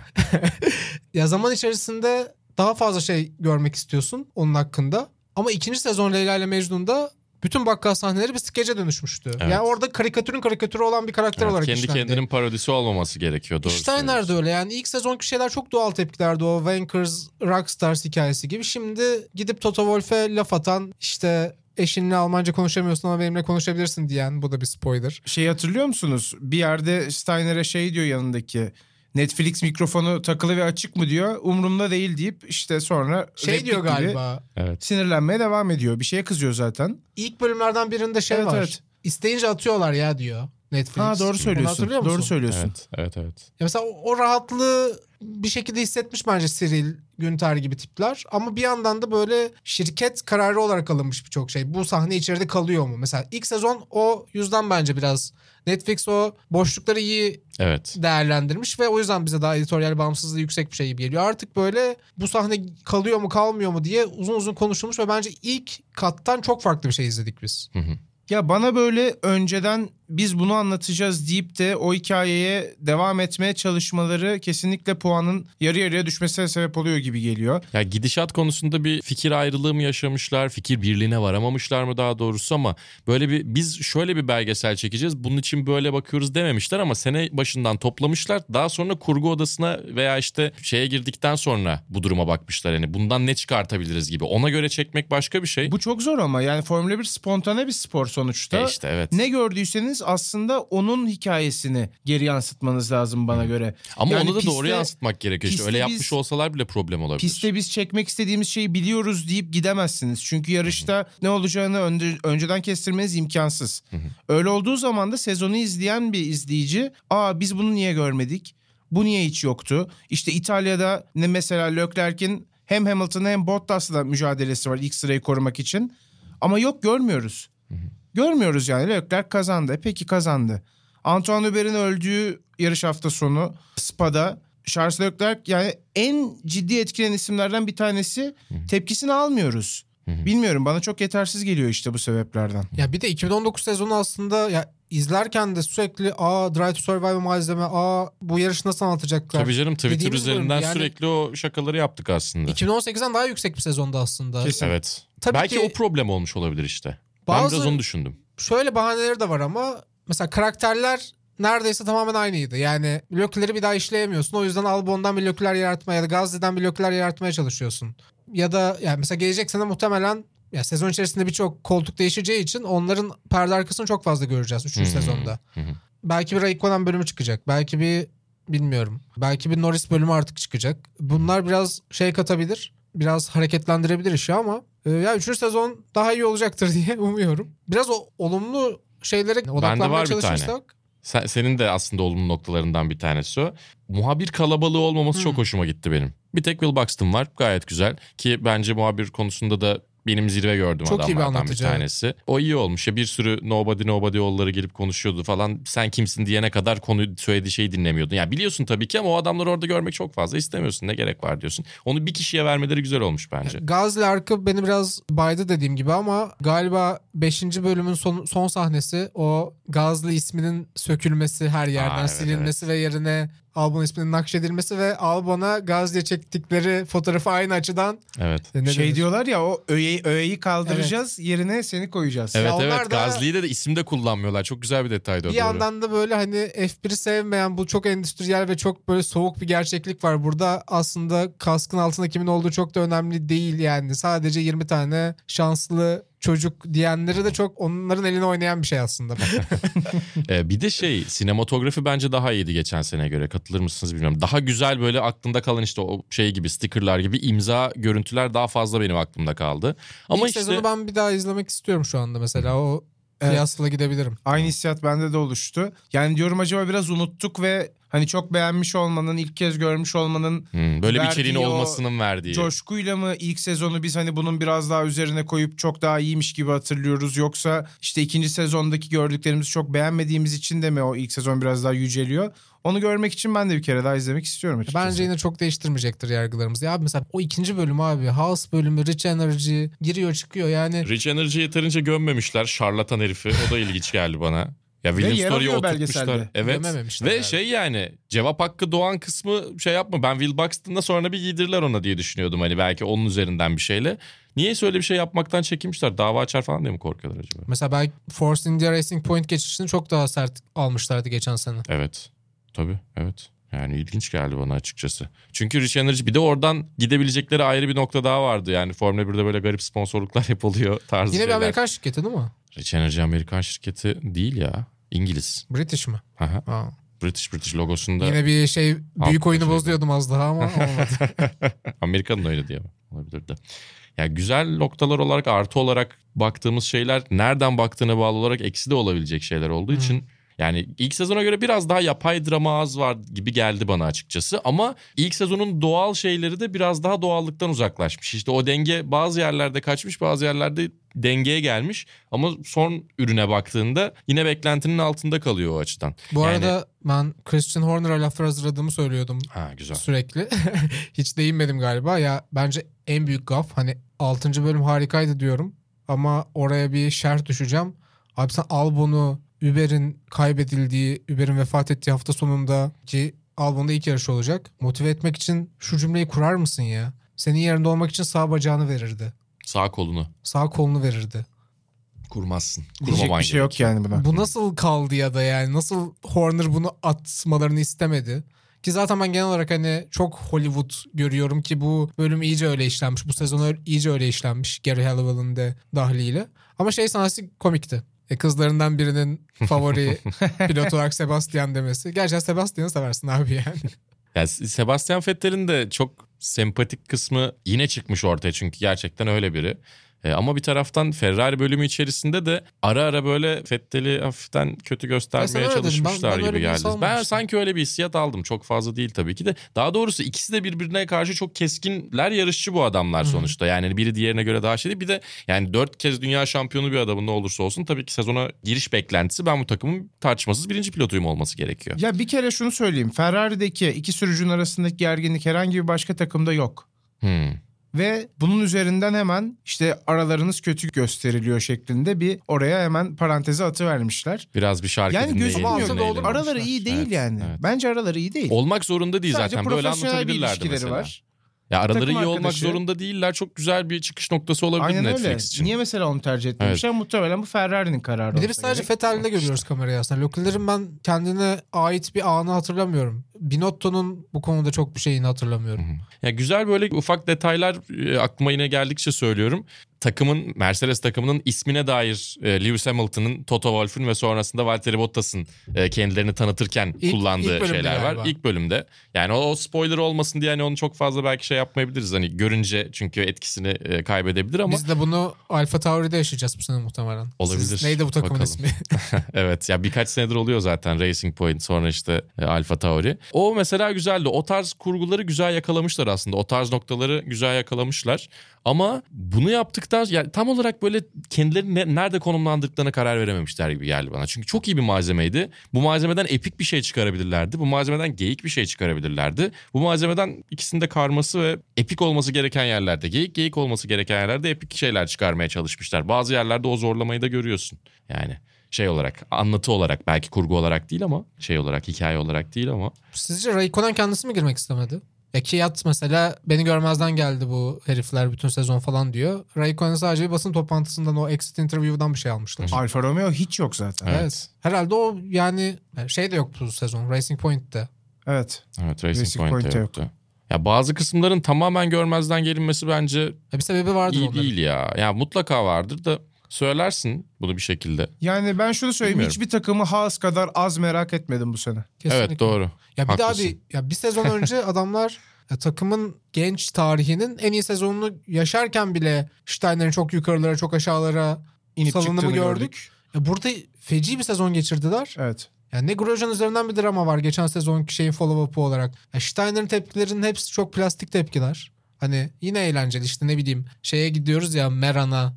Ya zaman içerisinde daha fazla şey görmek istiyorsun onun hakkında. Ama ikinci sezon Leyla ile Mecnun'da bütün bakkal sahneleri bir skece dönüşmüştü. Evet. Yani orada karikatürün karikatürü olan bir karakter Evet, olarak kendi işlendi. kendinin parodisi olmaması gerekiyor. Doğru Steiner de öyle yani ilk sezonki şeyler çok doğal tepkilerdi o Wankers Rockstars hikayesi gibi. Şimdi gidip Toto Wolff'e laf atan işte eşinle Almanca konuşamıyorsun ama benimle konuşabilirsin diyen bu da bir spoiler. Şey hatırlıyor musunuz? Bir yerde Steiner'e şey diyor yanındaki. Netflix mikrofonu takılı ve açık mı diyor. Umurumda değil deyip işte sonra Şey diyor gibi galiba Evet. sinirlenmeye devam ediyor. Bir şeye kızıyor zaten. ilk bölümlerden birinde şey Evet, var. evet. İsteyince atıyorlar ya diyor. Netflix. Ha doğru söylüyorsun. Doğru söylüyorsun. Evet, evet, evet. Ya mesela o, o rahatlığı bir şekilde hissetmiş bence Cyril, Günter gibi tipler. Ama bir yandan da böyle şirket kararı olarak alınmış birçok şey. Bu sahne içeride kalıyor mu? Mesela ilk sezon o yüzden bence biraz Netflix o boşlukları iyi Evet. değerlendirmiş ve o yüzden bize daha editoryal bağımsızlığı yüksek bir şey gibi geliyor. Artık böyle bu sahne kalıyor mu kalmıyor mu diye uzun uzun konuşulmuş ve bence ilk kattan çok farklı bir şey izledik biz. Hı hı. Ya bana böyle önceden biz bunu anlatacağız deyip de o hikayeye devam etmeye çalışmaları kesinlikle puanın yarı yarıya düşmesine sebep oluyor gibi geliyor. Ya gidişat konusunda bir fikir ayrılığı mı yaşamışlar, fikir birliğine varamamışlar mı daha doğrusu ama böyle bir biz şöyle bir belgesel çekeceğiz. Bunun için böyle bakıyoruz dememişler ama sene başından toplamışlar. Daha sonra kurgu odasına veya işte şeye girdikten sonra bu duruma bakmışlar. Yani bundan ne çıkartabiliriz gibi. Ona göre çekmek başka bir şey. Bu çok zor ama yani Formula 1 spontane bir spor sonuçta. E işte evet. Ne gördüyseniz aslında onun hikayesini geri yansıtmanız lazım bana göre. Ama Yani onu da doğru piste- yansıtmak gerekiyor. İşte öyle biz- yapmış olsalar bile problem olabilir. Piste biz çekmek istediğimiz şeyi biliyoruz deyip gidemezsiniz. Çünkü yarışta ne olacağını önce- önceden kestirmeniz imkansız. Öyle olduğu zaman da sezonu izleyen bir izleyici, "Aa biz bunu niye görmedik? Bu niye hiç yoktu?" İşte İtalya'da ne mesela Leclerc'in hem Hamilton'la hem Bottas'la mücadelesi var ilk sırayı korumak için. Ama yok görmüyoruz. Görmüyoruz yani Leclerc kazandı. E Peki kazandı. Antoine Hubert'in öldüğü yarış hafta sonu Spa'da Charles Leclerc yani en ciddi etkilen isimlerden bir tanesi. Tepkisini almıyoruz. Bilmiyorum bana çok yetersiz geliyor işte bu sebeplerden. Ya bir de 2019 sezonu aslında ya izlerken de sürekli aa Drive to Survive malzeme aa bu yarışı nasıl anlatacaklar. Tabii canım Twitter Dediğimiz üzerinden yani- sürekli o şakaları yaptık aslında. 2018'den daha yüksek bir sezonda aslında. Kesin. Evet. Tabii Belki ki- o problem olmuş olabilir işte. Ben Bazı- biraz onu düşündüm. Şöyle bahaneleri de var ama mesela karakterler neredeyse tamamen aynıydı. Yani blokları bir daha işleyemiyorsun. O yüzden Albon'dan bir bloklar yaratmaya ya da Gazze'den bir bloklar yaratmaya çalışıyorsun. Ya da yani mesela gelecek sene muhtemelen ya sezon içerisinde birçok koltuk değişeceği için onların perde arkasını çok fazla göreceğiz 3. Hı hı. sezonda. Belki bir Raikkonen bölümü çıkacak. Belki bir bilmiyorum. Belki bir Norris bölümü artık çıkacak. Bunlar biraz şey katabilir. Biraz hareketlendirebilir işi ama e, ya 3. sezon daha iyi olacaktır [laughs] diye umuyorum. Biraz o olumlu şeylere odaklanmaya çalışırsak. Sen, senin de aslında olumlu noktalarından bir tanesi o. Muhabir kalabalığı olmaması Hmm. çok hoşuma gitti benim. Bir tek Will Buxton var gayet güzel. Ki bence muhabir konusunda da benim zirve gördüğüm Çok bir adamlardan bir, evet. tanesi. O iyi olmuş ya bir sürü nobody nobody oğulları gelip konuşuyordu falan. Sen kimsin diyene kadar konu söylediği şeyi dinlemiyordun. Yani biliyorsun tabii ki ama o adamları orada görmek çok fazla istemiyorsun. Ne gerek var diyorsun. Onu bir kişiye vermeleri güzel olmuş bence. Gazli arkı beni biraz baydı dediğim gibi ama galiba 5. bölümün son, son sahnesi o Gazli isminin sökülmesi her yerden Aa, evet, silinmesi ve yerine Albon isminin nakşedilmesi ve Albon'a Gazli'ye çektikleri fotoğrafı aynı açıdan Evet. e, ne şey denir? diyorlar ya o öğeyi, öğeyi kaldıracağız yerine seni koyacağız. Evet onlar evet da- Gazli'yi de, de isim de kullanmıyorlar. Çok güzel bir detaydı o Bir doğru. yandan da böyle hani F1'i sevmeyen bu çok endüstriyel ve çok böyle soğuk bir gerçeklik var. Burada aslında kaskın altında kimin olduğu çok da önemli değil yani. Sadece 20 tane şanslı çocuk diyenleri de çok onların eline oynayan bir şey aslında. [laughs] Ee, bir de şey sinematografi bence daha iyiydi geçen sene göre. Katılır mısınız bilmiyorum. Daha güzel böyle aklımda kalan işte o şey gibi stickerlar gibi imza görüntüler daha fazla benim aklımda kaldı. Ama İlk işte sezonu ben bir daha izlemek istiyorum şu anda mesela. O Evet. kıyasla gidebilirim. Aynı hissiyat bende de oluştu. Yani diyorum acaba biraz unuttuk ve hani çok beğenmiş olmanın, ilk kez görmüş olmanın Hmm, böyle bir içeriğin olmasının verdiği. coşkuyla mı ilk sezonu biz hani bunun biraz daha üzerine koyup çok daha iyiymiş gibi hatırlıyoruz yoksa işte ikinci sezondaki gördüklerimizi çok beğenmediğimiz için de mi o ilk sezon biraz daha yüceliyor? Onu görmek için ben de bir kere daha izlemek istiyorum açıkçası. Bence yine çok değiştirmeyecektir yargılarımız. Ya abi mesela o ikinci bölüm abi. House bölümü, Rich Energy giriyor çıkıyor yani. Rich Energy yeterince gömmemişler. Şarlatan herifi. O da ilginç geldi bana. Ya William yer Story'yi alıyor oturtmuşlar. belgeselde. Evet. Gömememişler Ve yani. şey yani cevap hakkı doğan kısmı şey yapma. Ben Will Buxton'da sonra bir giydirirler ona diye düşünüyordum. Hani belki onun üzerinden bir şeyle. Niye öyle bir şey yapmaktan çekinmişler? Dava açar falan diye mi korkuyorlar acaba? Mesela belki Force India Racing Point geçişini çok daha sert almışlardı geçen sene. Evet. Tabii evet. Yani ilginç geldi bana açıkçası. Çünkü Rich Energy bir de oradan gidebilecekleri ayrı bir nokta daha vardı. Yani Formula 1'de böyle garip sponsorluklar [laughs] hep oluyor tarzı Yine bir şeyler. Amerikan şirketi değil mi? Rich Energy Amerikan şirketi değil ya. İngiliz. British mi? Aha. Aa. British British logosunda Yine bir şey büyük oyunu şey. bozuyordum az daha ama olmadı. [laughs] [laughs] Amerika'nın oyunu diye olabilirdi. Ya güzel noktalar olarak artı olarak baktığımız şeyler nereden baktığına bağlı olarak eksi de olabilecek şeyler olduğu için Yani ilk sezona göre biraz daha yapay drama az var gibi geldi bana açıkçası. Ama ilk sezonun doğal şeyleri de biraz daha doğallıktan uzaklaşmış. İşte o denge bazı yerlerde kaçmış bazı yerlerde dengeye gelmiş. Ama son ürüne baktığında yine beklentinin altında kalıyor o açıdan. Bu Yani- arada ben Christian Horner'a laflar hazırladığımı söylüyordum Ha güzel. sürekli. [laughs] Hiç değinmedim galiba. Ya bence en büyük gaf hani 6. bölüm harikaydı diyorum ama oraya bir şerh düşeceğim. Abi sen Albon'u Uber'in kaybedildiği, Uber'in vefat ettiği hafta sonunda ki Albon'da ilk yarış olacak. Motive etmek için şu cümleyi kurar mısın ya? Senin yerinde olmak için sağ bacağını verirdi. Sağ kolunu Sağ kolunu verirdi. kurmazsın. Diyecek Kurmaman bir şey yok yani buna. Bu nasıl kaldı ya da yani nasıl Horner bunu atmalarını istemedi? Ki zaten ben genel olarak hani çok Hollywood görüyorum ki bu bölüm iyice öyle işlenmiş. Bu sezon iyice öyle işlenmiş Gary Halliwell'ın de dahliyle. Ama şey sahnesi komikti. E kızlarından birinin favori [laughs] pilot olarak Sebastian demesi. Gerçekten Sebastian'ı seversin abi yani. Yani Sebastian Vettel'in de çok sempatik kısmı yine çıkmış ortaya çünkü gerçekten öyle biri. E, ama bir taraftan Ferrari bölümü içerisinde de ara ara böyle Vettel'i hafiften kötü göstermeye dedin. çalışmışlar Ben- ben gibi geldi. Ben sanki öyle bir hissiyat aldım. Çok fazla değil tabii ki de. Daha doğrusu ikisi de birbirine karşı çok keskinler yarışçı bu adamlar Hı hı. sonuçta. Yani biri diğerine göre daha şey değil. Bir de yani dört kez dünya şampiyonu bir adamın ne olursa olsun tabii ki sezona giriş beklentisi ben bu takımın tartışmasız birinci pilotuyum olması gerekiyor. Ya bir kere şunu söyleyeyim. Ferrari'deki iki sürücünün arasındaki gerginlik herhangi bir başka takımda yok. Hmm. Ve bunun üzerinden hemen işte aralarınız kötü gösteriliyor şeklinde bir oraya hemen paranteze atıvermişler. Biraz bir şarkı Yani dinleyelim. dinleyelim. doldu. Araları iyi değil Evet, yani. evet. Bence araları iyi değil. Olmak zorunda değil Sadece zaten. Böyle anlatabilirlerdi ilişkileri mesela. var. Ya araları Takım iyi olmak arkadaşı. zorunda değiller. Çok güzel bir çıkış noktası olabilir Aynen öyle. Netflix için. Niye mesela onu tercih etmemişler? Muhtemelen bu Ferrari'nin kararı. Bir de biz sadece. Vettel'de görüyoruz kamerayı aslında. Leclerc'in ben kendine ait bir anı hatırlamıyorum. Binotto'nun bu konuda çok bir şeyini hatırlamıyorum. Ya güzel böyle ufak detaylar e, aklıma yine geldikçe söylüyorum. Takımın Mercedes takımının ismine dair e, Lewis Hamilton'ın, Toto Wolff'un ve sonrasında Valtteri Bottas'ın e, kendilerini tanıtırken İlk- kullandığı ilk şeyler var. galiba. İlk bölümde. Yani o, o spoiler olmasın diye hani onu çok fazla belki şey yapmayabiliriz. Hani görünce çünkü etkisini e, kaybedebilir ama Biz de bunu Alfa Tauri'de yaşayacağız bu sene muhtemelen. Olabilir. Siz- neydi bu takımın Bakalım. ismi? [laughs] evet ya birkaç senedir oluyor zaten Racing Point sonra işte e, Alfa Tauri. O mesela güzeldi. O tarz kurguları güzel yakalamışlar aslında. O tarz noktaları güzel yakalamışlar. Ama bunu yaptıktan yani tam olarak böyle kendilerini ne- nerede konumlandıklarına karar verememişler gibi geldi bana. Çünkü çok iyi bir malzemeydi. Bu malzemeden epik bir şey çıkarabilirlerdi. Bu malzemeden geyik bir şey çıkarabilirlerdi. Bu malzemeden ikisinde karması ve epik olması gereken yerlerde geyik geyik olması gereken yerlerde epik şeyler çıkarmaya çalışmışlar. Bazı yerlerde o zorlamayı da görüyorsun. Yani şey olarak anlatı olarak belki kurgu olarak değil ama şey olarak hikaye olarak değil ama Sizce Raikkonen kendisi mi girmek istemedi? Ya Kiat mesela beni görmezden geldi bu herifler bütün sezon falan diyor. Raikkonen sadece bir basın toplantısından o exit interview'dan bir şey almışlar. Alfa Romeo hiç yok zaten. Evet. Evet. Herhalde o yani şey de yok bu sezon. Racing Point'te. Evet. evet Racing, Racing Point'te Point'te yoktu. Ya bazı kısımların tamamen görmezden gelinmesi bence Ya bir sebebi vardır iyi onların. değil ya. Ya mutlaka vardır da söylersin bunu bir şekilde. Yani ben şunu söyleyeyim. Bilmiyorum. Hiçbir takımı Haas kadar az merak etmedim bu sene. Kesinlikle. Evet doğru. Ya bir daha Haklısın. bir ya bir sezon önce [laughs] adamlar ya takımın genç tarihinin en iyi sezonunu yaşarken bile Steiner'in çok yukarılara çok aşağılara İnip salınımı çıktığını gördük. Ya burada feci bir sezon geçirdiler. Evet. Yani ne Grosjean üzerinden bir drama var geçen sezonki şeyin follow-up'ı olarak. Ya Steiner'in tepkilerinin hepsi çok plastik tepkiler. Hani yine eğlenceli işte ne bileyim şeye gidiyoruz ya Meran'a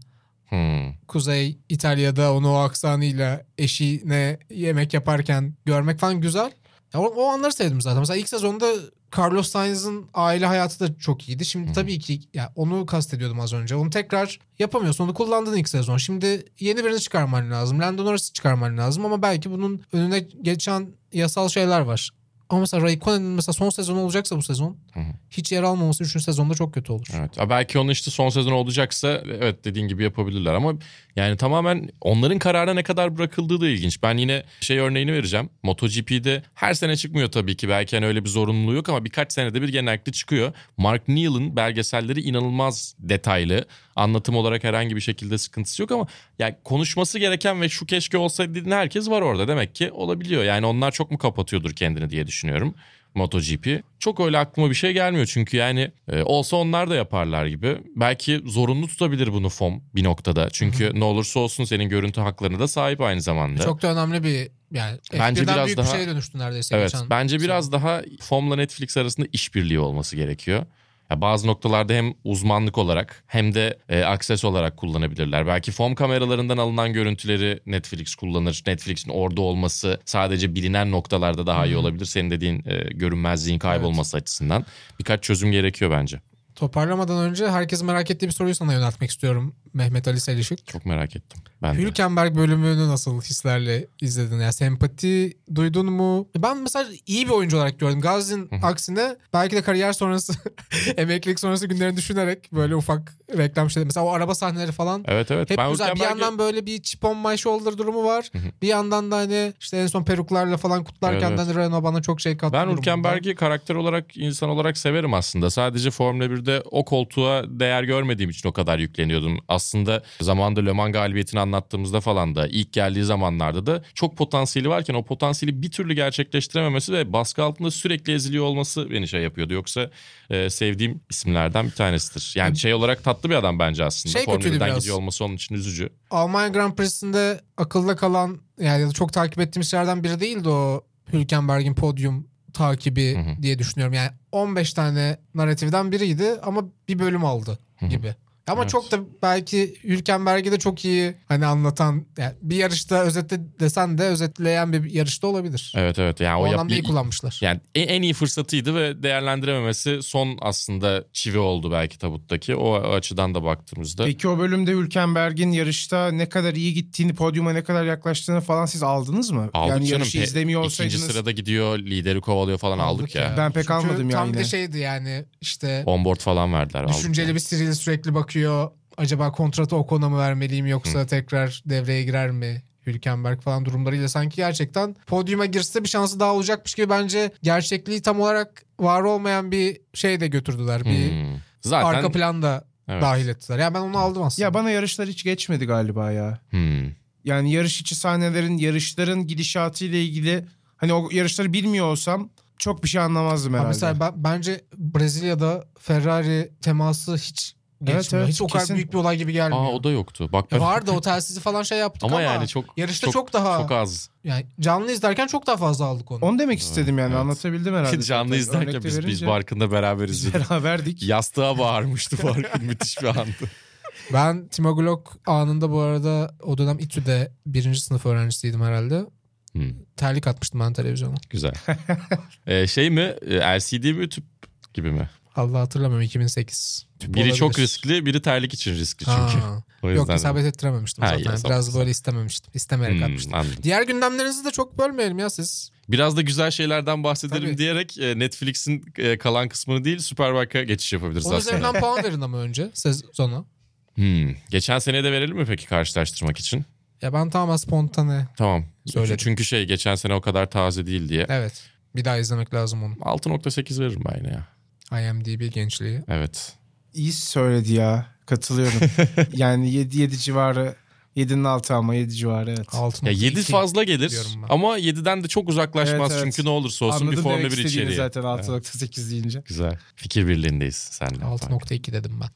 Hmm. Kuzey İtalya'da onu o aksanıyla eşine yemek yaparken görmek falan güzel. Ya o, o anları sevdim zaten. Mesela ilk sezonda Carlos Sainz'ın aile hayatı da çok iyiydi. Şimdi tabii ki ya onu kastediyordum az önce. Onu tekrar yapamıyorsun. Onu kullandın ilk sezon. Şimdi yeni birini çıkarman lazım. Lando Norris'i çıkarman lazım ama belki bunun önüne geçen yasal şeyler var. Ama mesela Raikkonen'in mesela son sezon olacaksa bu sezon hiç yer almaması 3. sezonda çok kötü olur. Evet. Ha, belki onun işte son sezon olacaksa evet dediğin gibi yapabilirler ama yani tamamen onların kararına ne kadar bırakıldığı da ilginç. Ben yine şey örneğini vereceğim. MotoGP'de her sene çıkmıyor tabii ki. Belki hani öyle bir zorunluluğu yok ama birkaç senede bir genellikle çıkıyor. Mark Neal'ın belgeselleri inanılmaz detaylı. Anlatım olarak herhangi bir şekilde sıkıntısı yok ama yani konuşması gereken ve şu keşke olsaydı dediğin herkes var orada. Demek ki olabiliyor. Yani onlar çok mu kapatıyordur kendini diye düşünüyorum. MotoGP. Çok öyle aklıma bir şey gelmiyor çünkü yani e, olsa onlar da yaparlar gibi. Belki zorunlu tutabilir bunu FOM bir noktada. Çünkü ne olursa olsun senin görüntü haklarına da sahip aynı zamanda. Çok da önemli bir Yani Bence F1'den biraz büyük daha- bir şeye dönüştü neredeyse. Evet geçen bence biraz daha FOM'la Netflix arasında işbirliği olması gerekiyor. Bazı noktalarda hem uzmanlık olarak hem de e, akses olarak kullanabilirler. Belki FOM kameralarından alınan görüntüleri Netflix kullanır. Netflix'in orada olması sadece bilinen noktalarda daha iyi olabilir. Senin dediğin e, görünmezliğin kaybolması açısından birkaç çözüm gerekiyor bence. Toparlamadan önce herkesin merak ettiği bir soruyu sana yöneltmek istiyorum. Mehmet Ali Selişik. Çok merak ettim. Ben de. Hülkenberg bölümünü nasıl hislerle izledin? Yani sempati duydun mu? Ben mesela iyi bir oyuncu olarak gördüm. Gazi'nin aksine belki de kariyer sonrası, [laughs] emeklilik sonrası günlerini düşünerek böyle ufak reklam şeyleri. Mesela o araba sahneleri falan Evet evet. hep ben güzel. Bir Hülkenberg'e- yandan böyle bir chip on my shoulder durumu var. bir yandan da hani işte en son peruklarla falan kutlarken Evet, de evet. hani Renault bana çok şey kattı. Ben. Hülkenberg'i karakter olarak, insan olarak severim aslında. Sadece Formula 1'de o koltuğa değer görmediğim için o kadar yükleniyordum. Aslında zamanında Le Mans galibiyetini anlattığımızda falan da ilk geldiği zamanlarda da çok potansiyeli varken o potansiyeli bir türlü gerçekleştirememesi ve baskı altında sürekli eziliyor olması beni şey yapıyordu. Yoksa e, sevdiğim isimlerden bir tanesidir. Yani şey olarak tatlı bir adam bence aslında. Şey Formula kötüydü 1'den biraz. gidiyor olması onun için üzücü. Almanya Grand Prix'sinde akılda kalan yani çok takip ettiğim şeylerden biri değildi o Hülkenberg'in podyum takibi Hı hı. diye düşünüyorum. Yani 15 tane narratifden biriydi ama bir bölüm aldı Hı hı. gibi. Ama Evet. çok da belki Hülkenberg'i de çok iyi hani anlatan yani bir yarışta özetle desen de özetleyen bir yarışta olabilir. Evet evet. Yani o o, anlamda iyi kullanmışlar. Yani en, en iyi fırsatıydı ve değerlendirememesi son aslında çivi oldu belki tabuttaki. O, o açıdan da baktığımızda. Peki o bölümde Hülkenberg'in yarışta ne kadar iyi gittiğini, podyuma ne kadar yaklaştığını falan siz aldınız mı? Aldık yani canım. yarışı Pe- izlemiyor İkinci olsaydınız. sırada gidiyor, lideri kovalıyor falan aldık, ya. Ben pek Çünkü almadım ya tam bir şeydi yani işte Onboard falan verdiler. aldık Düşünceli yani. bir Cyril sürekli bakıyor. Acaba kontratı Ocon'a mı vermeliyim yoksa tekrar devreye girer mi? Hülkenberg falan durumlarıyla sanki gerçekten podyuma girse bir şansı daha olacakmış gibi bence gerçekliği tam olarak var olmayan bir şey de götürdüler. Bir Hmm. Zaten arka plan da evet. dahil ettiler. Ya ben onu aldım aslında. Ya bana yarışlar hiç geçmedi galiba ya. Hmm. Yani yarış içi sahnelerin, yarışların gidişatı ile ilgili hani o yarışları bilmiyor olsam çok bir şey anlamazdım Ha, herhalde. mesela ben, bence Brezilya'da Ferrari teması hiç. Evet, evet, hiç o kadar kesin. büyük bir olay gibi gelmiyor. Aa o da yoktu. Bak Ya ben... Vardı o telsizi falan şey yaptık ama, ama yani çok yarışta çok, daha çok az. yani canlı izlerken çok daha fazla aldık onu. Onu demek istedim yani Evet. anlatabildim herhalde. [laughs] Canlı izlerken biz, biz verince Barkın'da beraber biz izledik. beraberdik. [laughs] Yastığa bağırmıştı Barkın. Müthiş bir andı. [laughs] Ben Timo Glock anında bu arada o dönem İTÜ'de birinci sınıf öğrencisiydim herhalde. Hmm. Terlik atmıştım ben televizyona. Güzel. Ee, şey mi? e, LCD mi tüp gibi mi? Allah hatırlamıyorum 2008. Tüp biri çok olabilir. riskli, biri terlik için riskli çünkü. Ha. O yüzden Yok isabet ettirememiştim Ha, zaten. iyi, Biraz böyle istememiştim. İstemeyerek Hmm, atmıştım. anladım. Diğer gündemlerinizi de çok bölmeyelim ya siz. Biraz da güzel şeylerden bahsedelim Tabii. diyerek e, Netflix'in e, kalan kısmını değil Superbike'a geçiş yapabiliriz Onun aslında. üzerinden [laughs] puan verin ama önce sezona. Hmm. Geçen seneye de verelim mi peki karşılaştırmak için? Ya ben tamamen spontane. Tamam. Söyledim. Çünkü şey geçen sene o kadar taze değil diye. Evet. Bir daha izlemek lazım onu. 6.8 veririm ben yine ya. IMDb gençliği. Evet. İyi söyledi ya. Katılıyorum. [laughs] yani 7 7 civarı 7'nin altı ama 7 civarı evet. 6.2. Ya 7 fazla gelir ama 7'den de çok uzaklaşmaz Evet, evet. çünkü ne olursa olsun Anladım bir Formula demek 1 istediğini içeriği. zaten 6.8 deyince. Güzel. Fikir birliğindeyiz senle. 6.2 dedim ben.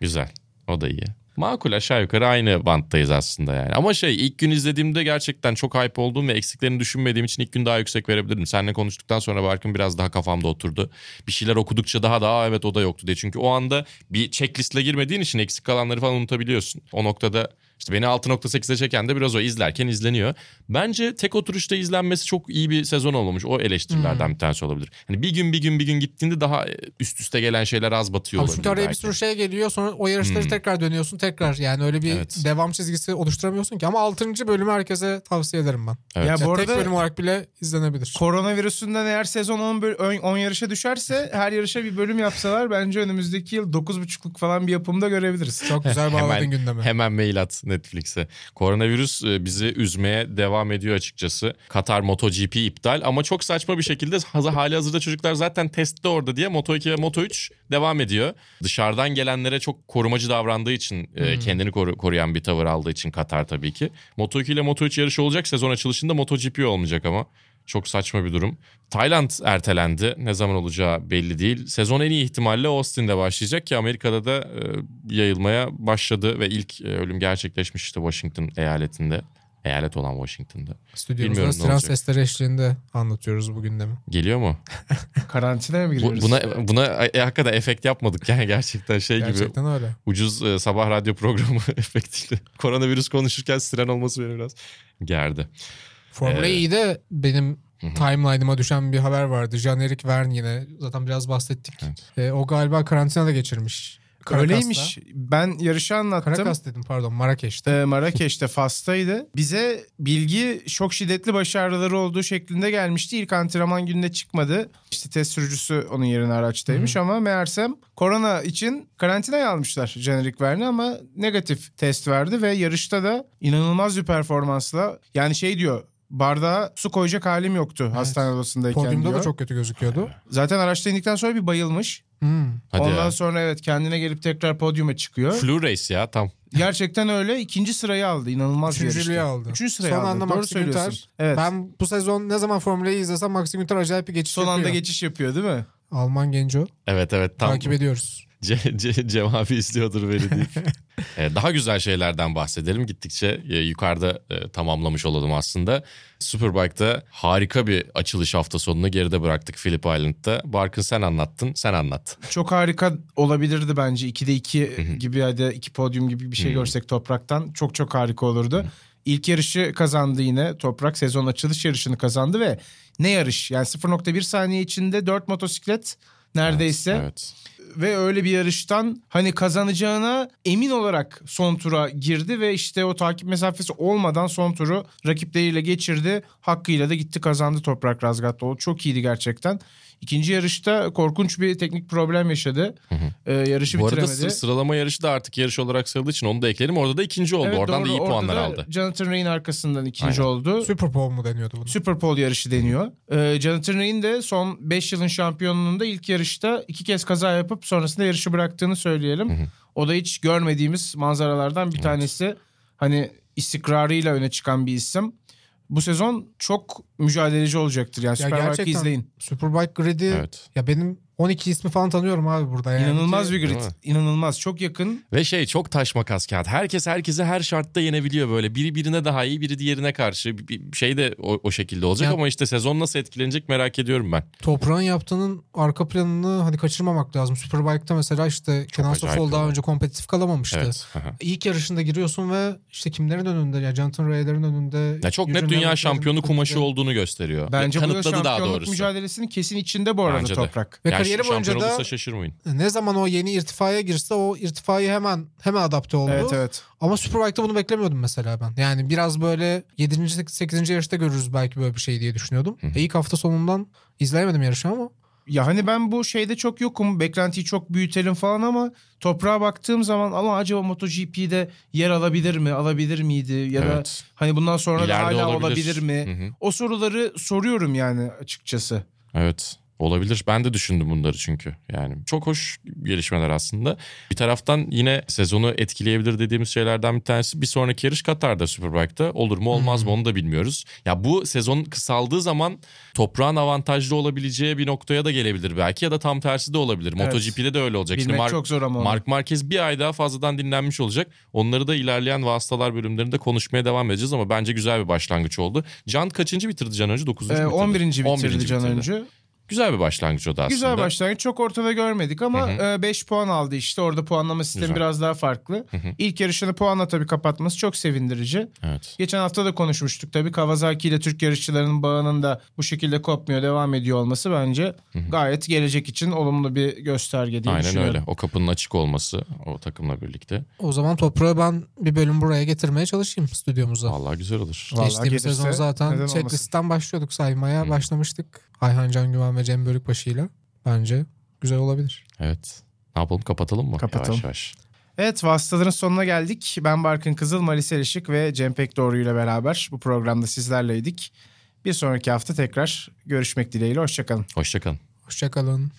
Güzel. O da iyi. Makul aşağı yukarı aynı banttayız aslında yani. Ama şey ilk gün izlediğimde gerçekten çok hype olduğum ve eksiklerini düşünmediğim için ilk gün daha yüksek verebilirdim. Seninle konuştuktan sonra Barkın biraz daha kafamda oturdu. Bir şeyler okudukça daha da "Aa, evet o da yoktu diye. Çünkü o anda bir checklistle girmediğin için eksik kalanları falan unutabiliyorsun. O noktada işte beni 6.8'e çeken de biraz o izlerken izleniyor. Bence tek oturuşta izlenmesi çok iyi bir sezon olmamış. O eleştirilerden bir tanesi olabilir. Hani bir gün bir gün bir gün gittiğinde daha üst üste gelen şeyler az batıyor Abi olabilir çünkü araya bir sürü şey geliyor sonra o yarışları Hmm. tekrar dönüyorsun tekrar yani öyle bir Evet. devam çizgisi oluşturamıyorsun ki ama 6. bölümü herkese tavsiye ederim ben. Evet. Ya Ya bu tek arada bölüm olarak bile izlenebilir. koronavirüsünden eğer sezon 10, böl- 10 yarışa düşerse her yarışa bir bölüm yapsalar bence önümüzdeki yıl 9.5'luk falan bir yapımda görebiliriz. Çok güzel [laughs] bağladın Hemen- gündemi. Hemen mail at Netflix'e. Koronavirüs e, bizi üzmeye devam ediyor açıkçası. Katar MotoGP iptal ama çok saçma bir şekilde hali hazırda çocuklar zaten testte orada diye Moto2 ve Moto3 devam ediyor. Dışarıdan gelenlere çok korumacı davrandığı için e, kendini koru- koruyan bir tavır aldığı için Katar tabii ki. Moto2 ile Moto3 yarışı olacak sezon açılışında MotoGP olmayacak ama. Çok saçma bir durum. Tayland ertelendi. Ne zaman olacağı belli değil. Sezon en iyi ihtimalle Austin'de başlayacak ki Amerika'da da e, yayılmaya başladı ve ilk e, ölüm gerçekleşmişti Washington eyaletinde. Eyalet olan Washington'da. Stüdyomuzda siren sesleri eşliğinde anlatıyoruz bu gündemi. Geliyor mu? [laughs] Karantinaya mı Bu- giriyoruz? buna buna e, hakikaten efekt yapmadık yani [laughs] gerçekten şey gibi Gerçekten öyle. ucuz e, sabah radyo programı [laughs] efektiyle. Koronavirüs konuşurken siren olması beni biraz gerdi. Formula Ee, E'de benim timeline'ıma düşen bir haber vardı. Jean-Eric Verne yine zaten biraz bahsettik. Evet. Ee, o galiba karantinada geçirmiş. Caracas'ta. Öyleymiş. Ben yarışı anlattım. Caracas dedim pardon Marrakeş'te. Ee, Marrakeş'te Fas'taydı. Bize bilgi çok şiddetli başarıları olduğu şeklinde gelmişti. İlk antrenman gününe çıkmadı. İşte test sürücüsü onun yerine araçtaymış ama meğersem korona için karantinaya almışlar Jenerik Verne ama negatif test verdi ve yarışta da inanılmaz bir performansla yani şey diyor bardağa su koyacak halim yoktu hastane odasındayken Podyumda diyor. da çok kötü gözüküyordu. Zaten araçta indikten sonra bir bayılmış. Hmm. Hadi Ondan ya. sonra evet kendine gelip tekrar podyuma çıkıyor. Flu race ya tam. Gerçekten öyle. ikinci sırayı aldı. İnanılmaz bir Üçüncülüğü yarıştı. aldı. Üçüncü sırayı Son aldı. anda Doğru Max söylüyorsun. Günther. Evet. Ben bu sezon ne zaman Formula'yı izlesem Max Günther acayip bir geçiş Son yapıyor. anda geçiş yapıyor değil mi? Alman genco. Evet evet tam. Takip ediyoruz. Ce, ce, cevabı izliyordur beni deyip. [laughs] Ee, Daha güzel şeylerden bahsedelim. Gittikçe e, yukarıda e, tamamlamış olalım aslında. Superbike'da harika bir açılış hafta sonunu geride bıraktık Phillip Island'da. Barkın sen anlattın, sen anlat. Çok harika olabilirdi bence. 2'de 2 gibi ya da 2 podyum gibi bir şey görsek Toprak'tan. Çok çok harika olurdu. İlk yarışı kazandı yine. Toprak sezon açılış yarışını kazandı ve ne yarış? Yani 0.1 saniye içinde 4 motosiklet neredeyse. Evet. Ve öyle bir yarıştan hani kazanacağına emin olarak son tura girdi ve işte o takip mesafesi olmadan son turu rakipleriyle geçirdi. Hakkıyla da gitti kazandı Toprak Razgatlıoğlu. Çok iyiydi gerçekten. İkinci yarışta korkunç bir teknik problem yaşadı. Ee, yarışı Bu arada bitiremedi. sı- sıralama yarışı da artık yarış olarak sayıldığı için onu da eklerim. Orada da ikinci oldu. Evet, Oradan da doğru. iyi Orada puanlar da aldı. Jonathan Ray'in arkasından ikinci Aynen. oldu. Super Bowl mu deniyordu bunu? Super Pole yarışı deniyor. Ee, Jonathan Ray'in de son 5 yılın şampiyonluğunda ilk yarışta iki kez kaza yapıp sonrasında yarışı bıraktığını söyleyelim. O da hiç görmediğimiz manzaralardan bir tanesi. Hani istikrarıyla öne çıkan bir isim. Bu sezon çok mücadeleci olacaktır. Yani Ya Superbike'ı gerçekten izleyin. Superbike Grid'i Evet. ya benim 12 ismi falan tanıyorum abi burada. Yani İnanılmaz bir grid. İnanılmaz. Çok yakın. Ve şey çok taş makas kağıt. Herkes herkese her şartta yenebiliyor böyle. Biri birine daha iyi, biri diğerine karşı. Bir- şey de o, o şekilde olacak Ya- ama işte sezon nasıl etkilenecek merak ediyorum ben. Toprağın yaptığının arka planını hani kaçırmamak lazım. Superbike'da mesela işte Kenan acayip Sofoğlu daha önce kompetitif kalamamıştı. Evet. Aha. İlk yarışında giriyorsun ve işte kimlerin önünde ya Jonathan Ray'lerin önünde. Ya çok net dünya şampiyonu kumaşı önünde. olduğunu gösteriyor. Bence bu da kanıtladı daha şampiyonluk doğrusu. mücadelesinin kesin içinde bu arada Bence de. Toprak. Ve Yani kariyeri boyunca da şaşırmayın. ne zaman o yeni irtifaya girse o irtifayı hemen hemen adapte oldu. Evet evet. Ama Superbike'da bunu beklemiyordum mesela ben. Yani biraz böyle 7. 8. yarışta görürüz belki böyle bir şey diye düşünüyordum. E ilk hafta sonundan izleyemedim yarışı ama Ya hani ben bu şeyde çok yokum. Beklentiyi çok büyütelim falan ama toprağa baktığım zaman ama acaba MotoGP'de yer alabilir mi? Alabilir miydi? Ya da Evet. hani bundan sonra da İleride hala olabilir. olabilir mi? Hı hı. O soruları soruyorum yani açıkçası. Evet. Olabilir. Ben de düşündüm bunları çünkü. Yani çok hoş gelişmeler aslında. Bir taraftan yine sezonu etkileyebilir dediğimiz şeylerden bir tanesi bir sonraki yarış Katar'da Superbike'da. Olur mu olmaz mı onu da bilmiyoruz. Ya bu sezon kısaldığı zaman toprağın avantajlı olabileceği bir noktaya da gelebilir belki ya da tam tersi de olabilir. Evet. MotoGP'de de öyle olacak. Bilmek Mark- çok zor ama. Mark Marquez bir ay daha fazladan dinlenmiş olacak. Onları da ilerleyen vasıtalar bölümlerinde konuşmaya devam edeceğiz ama bence güzel bir başlangıç oldu. Can kaçıncı bitirdi Can önce? 9. Ee, bitirdi. 11. bitirdi 11. Can bitirdi. önce. Güzel bir başlangıç o da aslında. Güzel başlangıç. Çok ortada görmedik ama 5 puan aldı işte. Orada puanlama sistemi Güzel. biraz daha farklı. İlk yarışını puanla tabii kapatması çok sevindirici. Evet. Geçen hafta da konuşmuştuk tabii. Kawasaki ile Türk yarışçılarının bağının da bu şekilde kopmuyor, devam ediyor olması bence gayet gelecek için olumlu bir gösterge diye Aynen düşünüyorum. öyle. O kapının açık olması o takımla birlikte. o zaman toprağı ben bir bölüm buraya getirmeye çalışayım stüdyomuza. Vallahi güzel olur. Vallahi Geçtiğimiz gelirse sezon zaten checklistten başlıyorduk saymaya başlamıştık. Ayhan Can Güven ve Cem Bölükbaşı ile. Bence güzel olabilir. Evet. Ne yapalım kapatalım mı? Kapatalım. Yavaş yavaş. Evet vasıtaların sonuna geldik. Ben Barkın Kızıl, Malis Erişik ve Cem Pekdoğru ile beraber bu programda sizlerleydik. Bir sonraki hafta tekrar görüşmek dileğiyle. Hoşçakalın. Hoşçakalın. Hoşçakalın.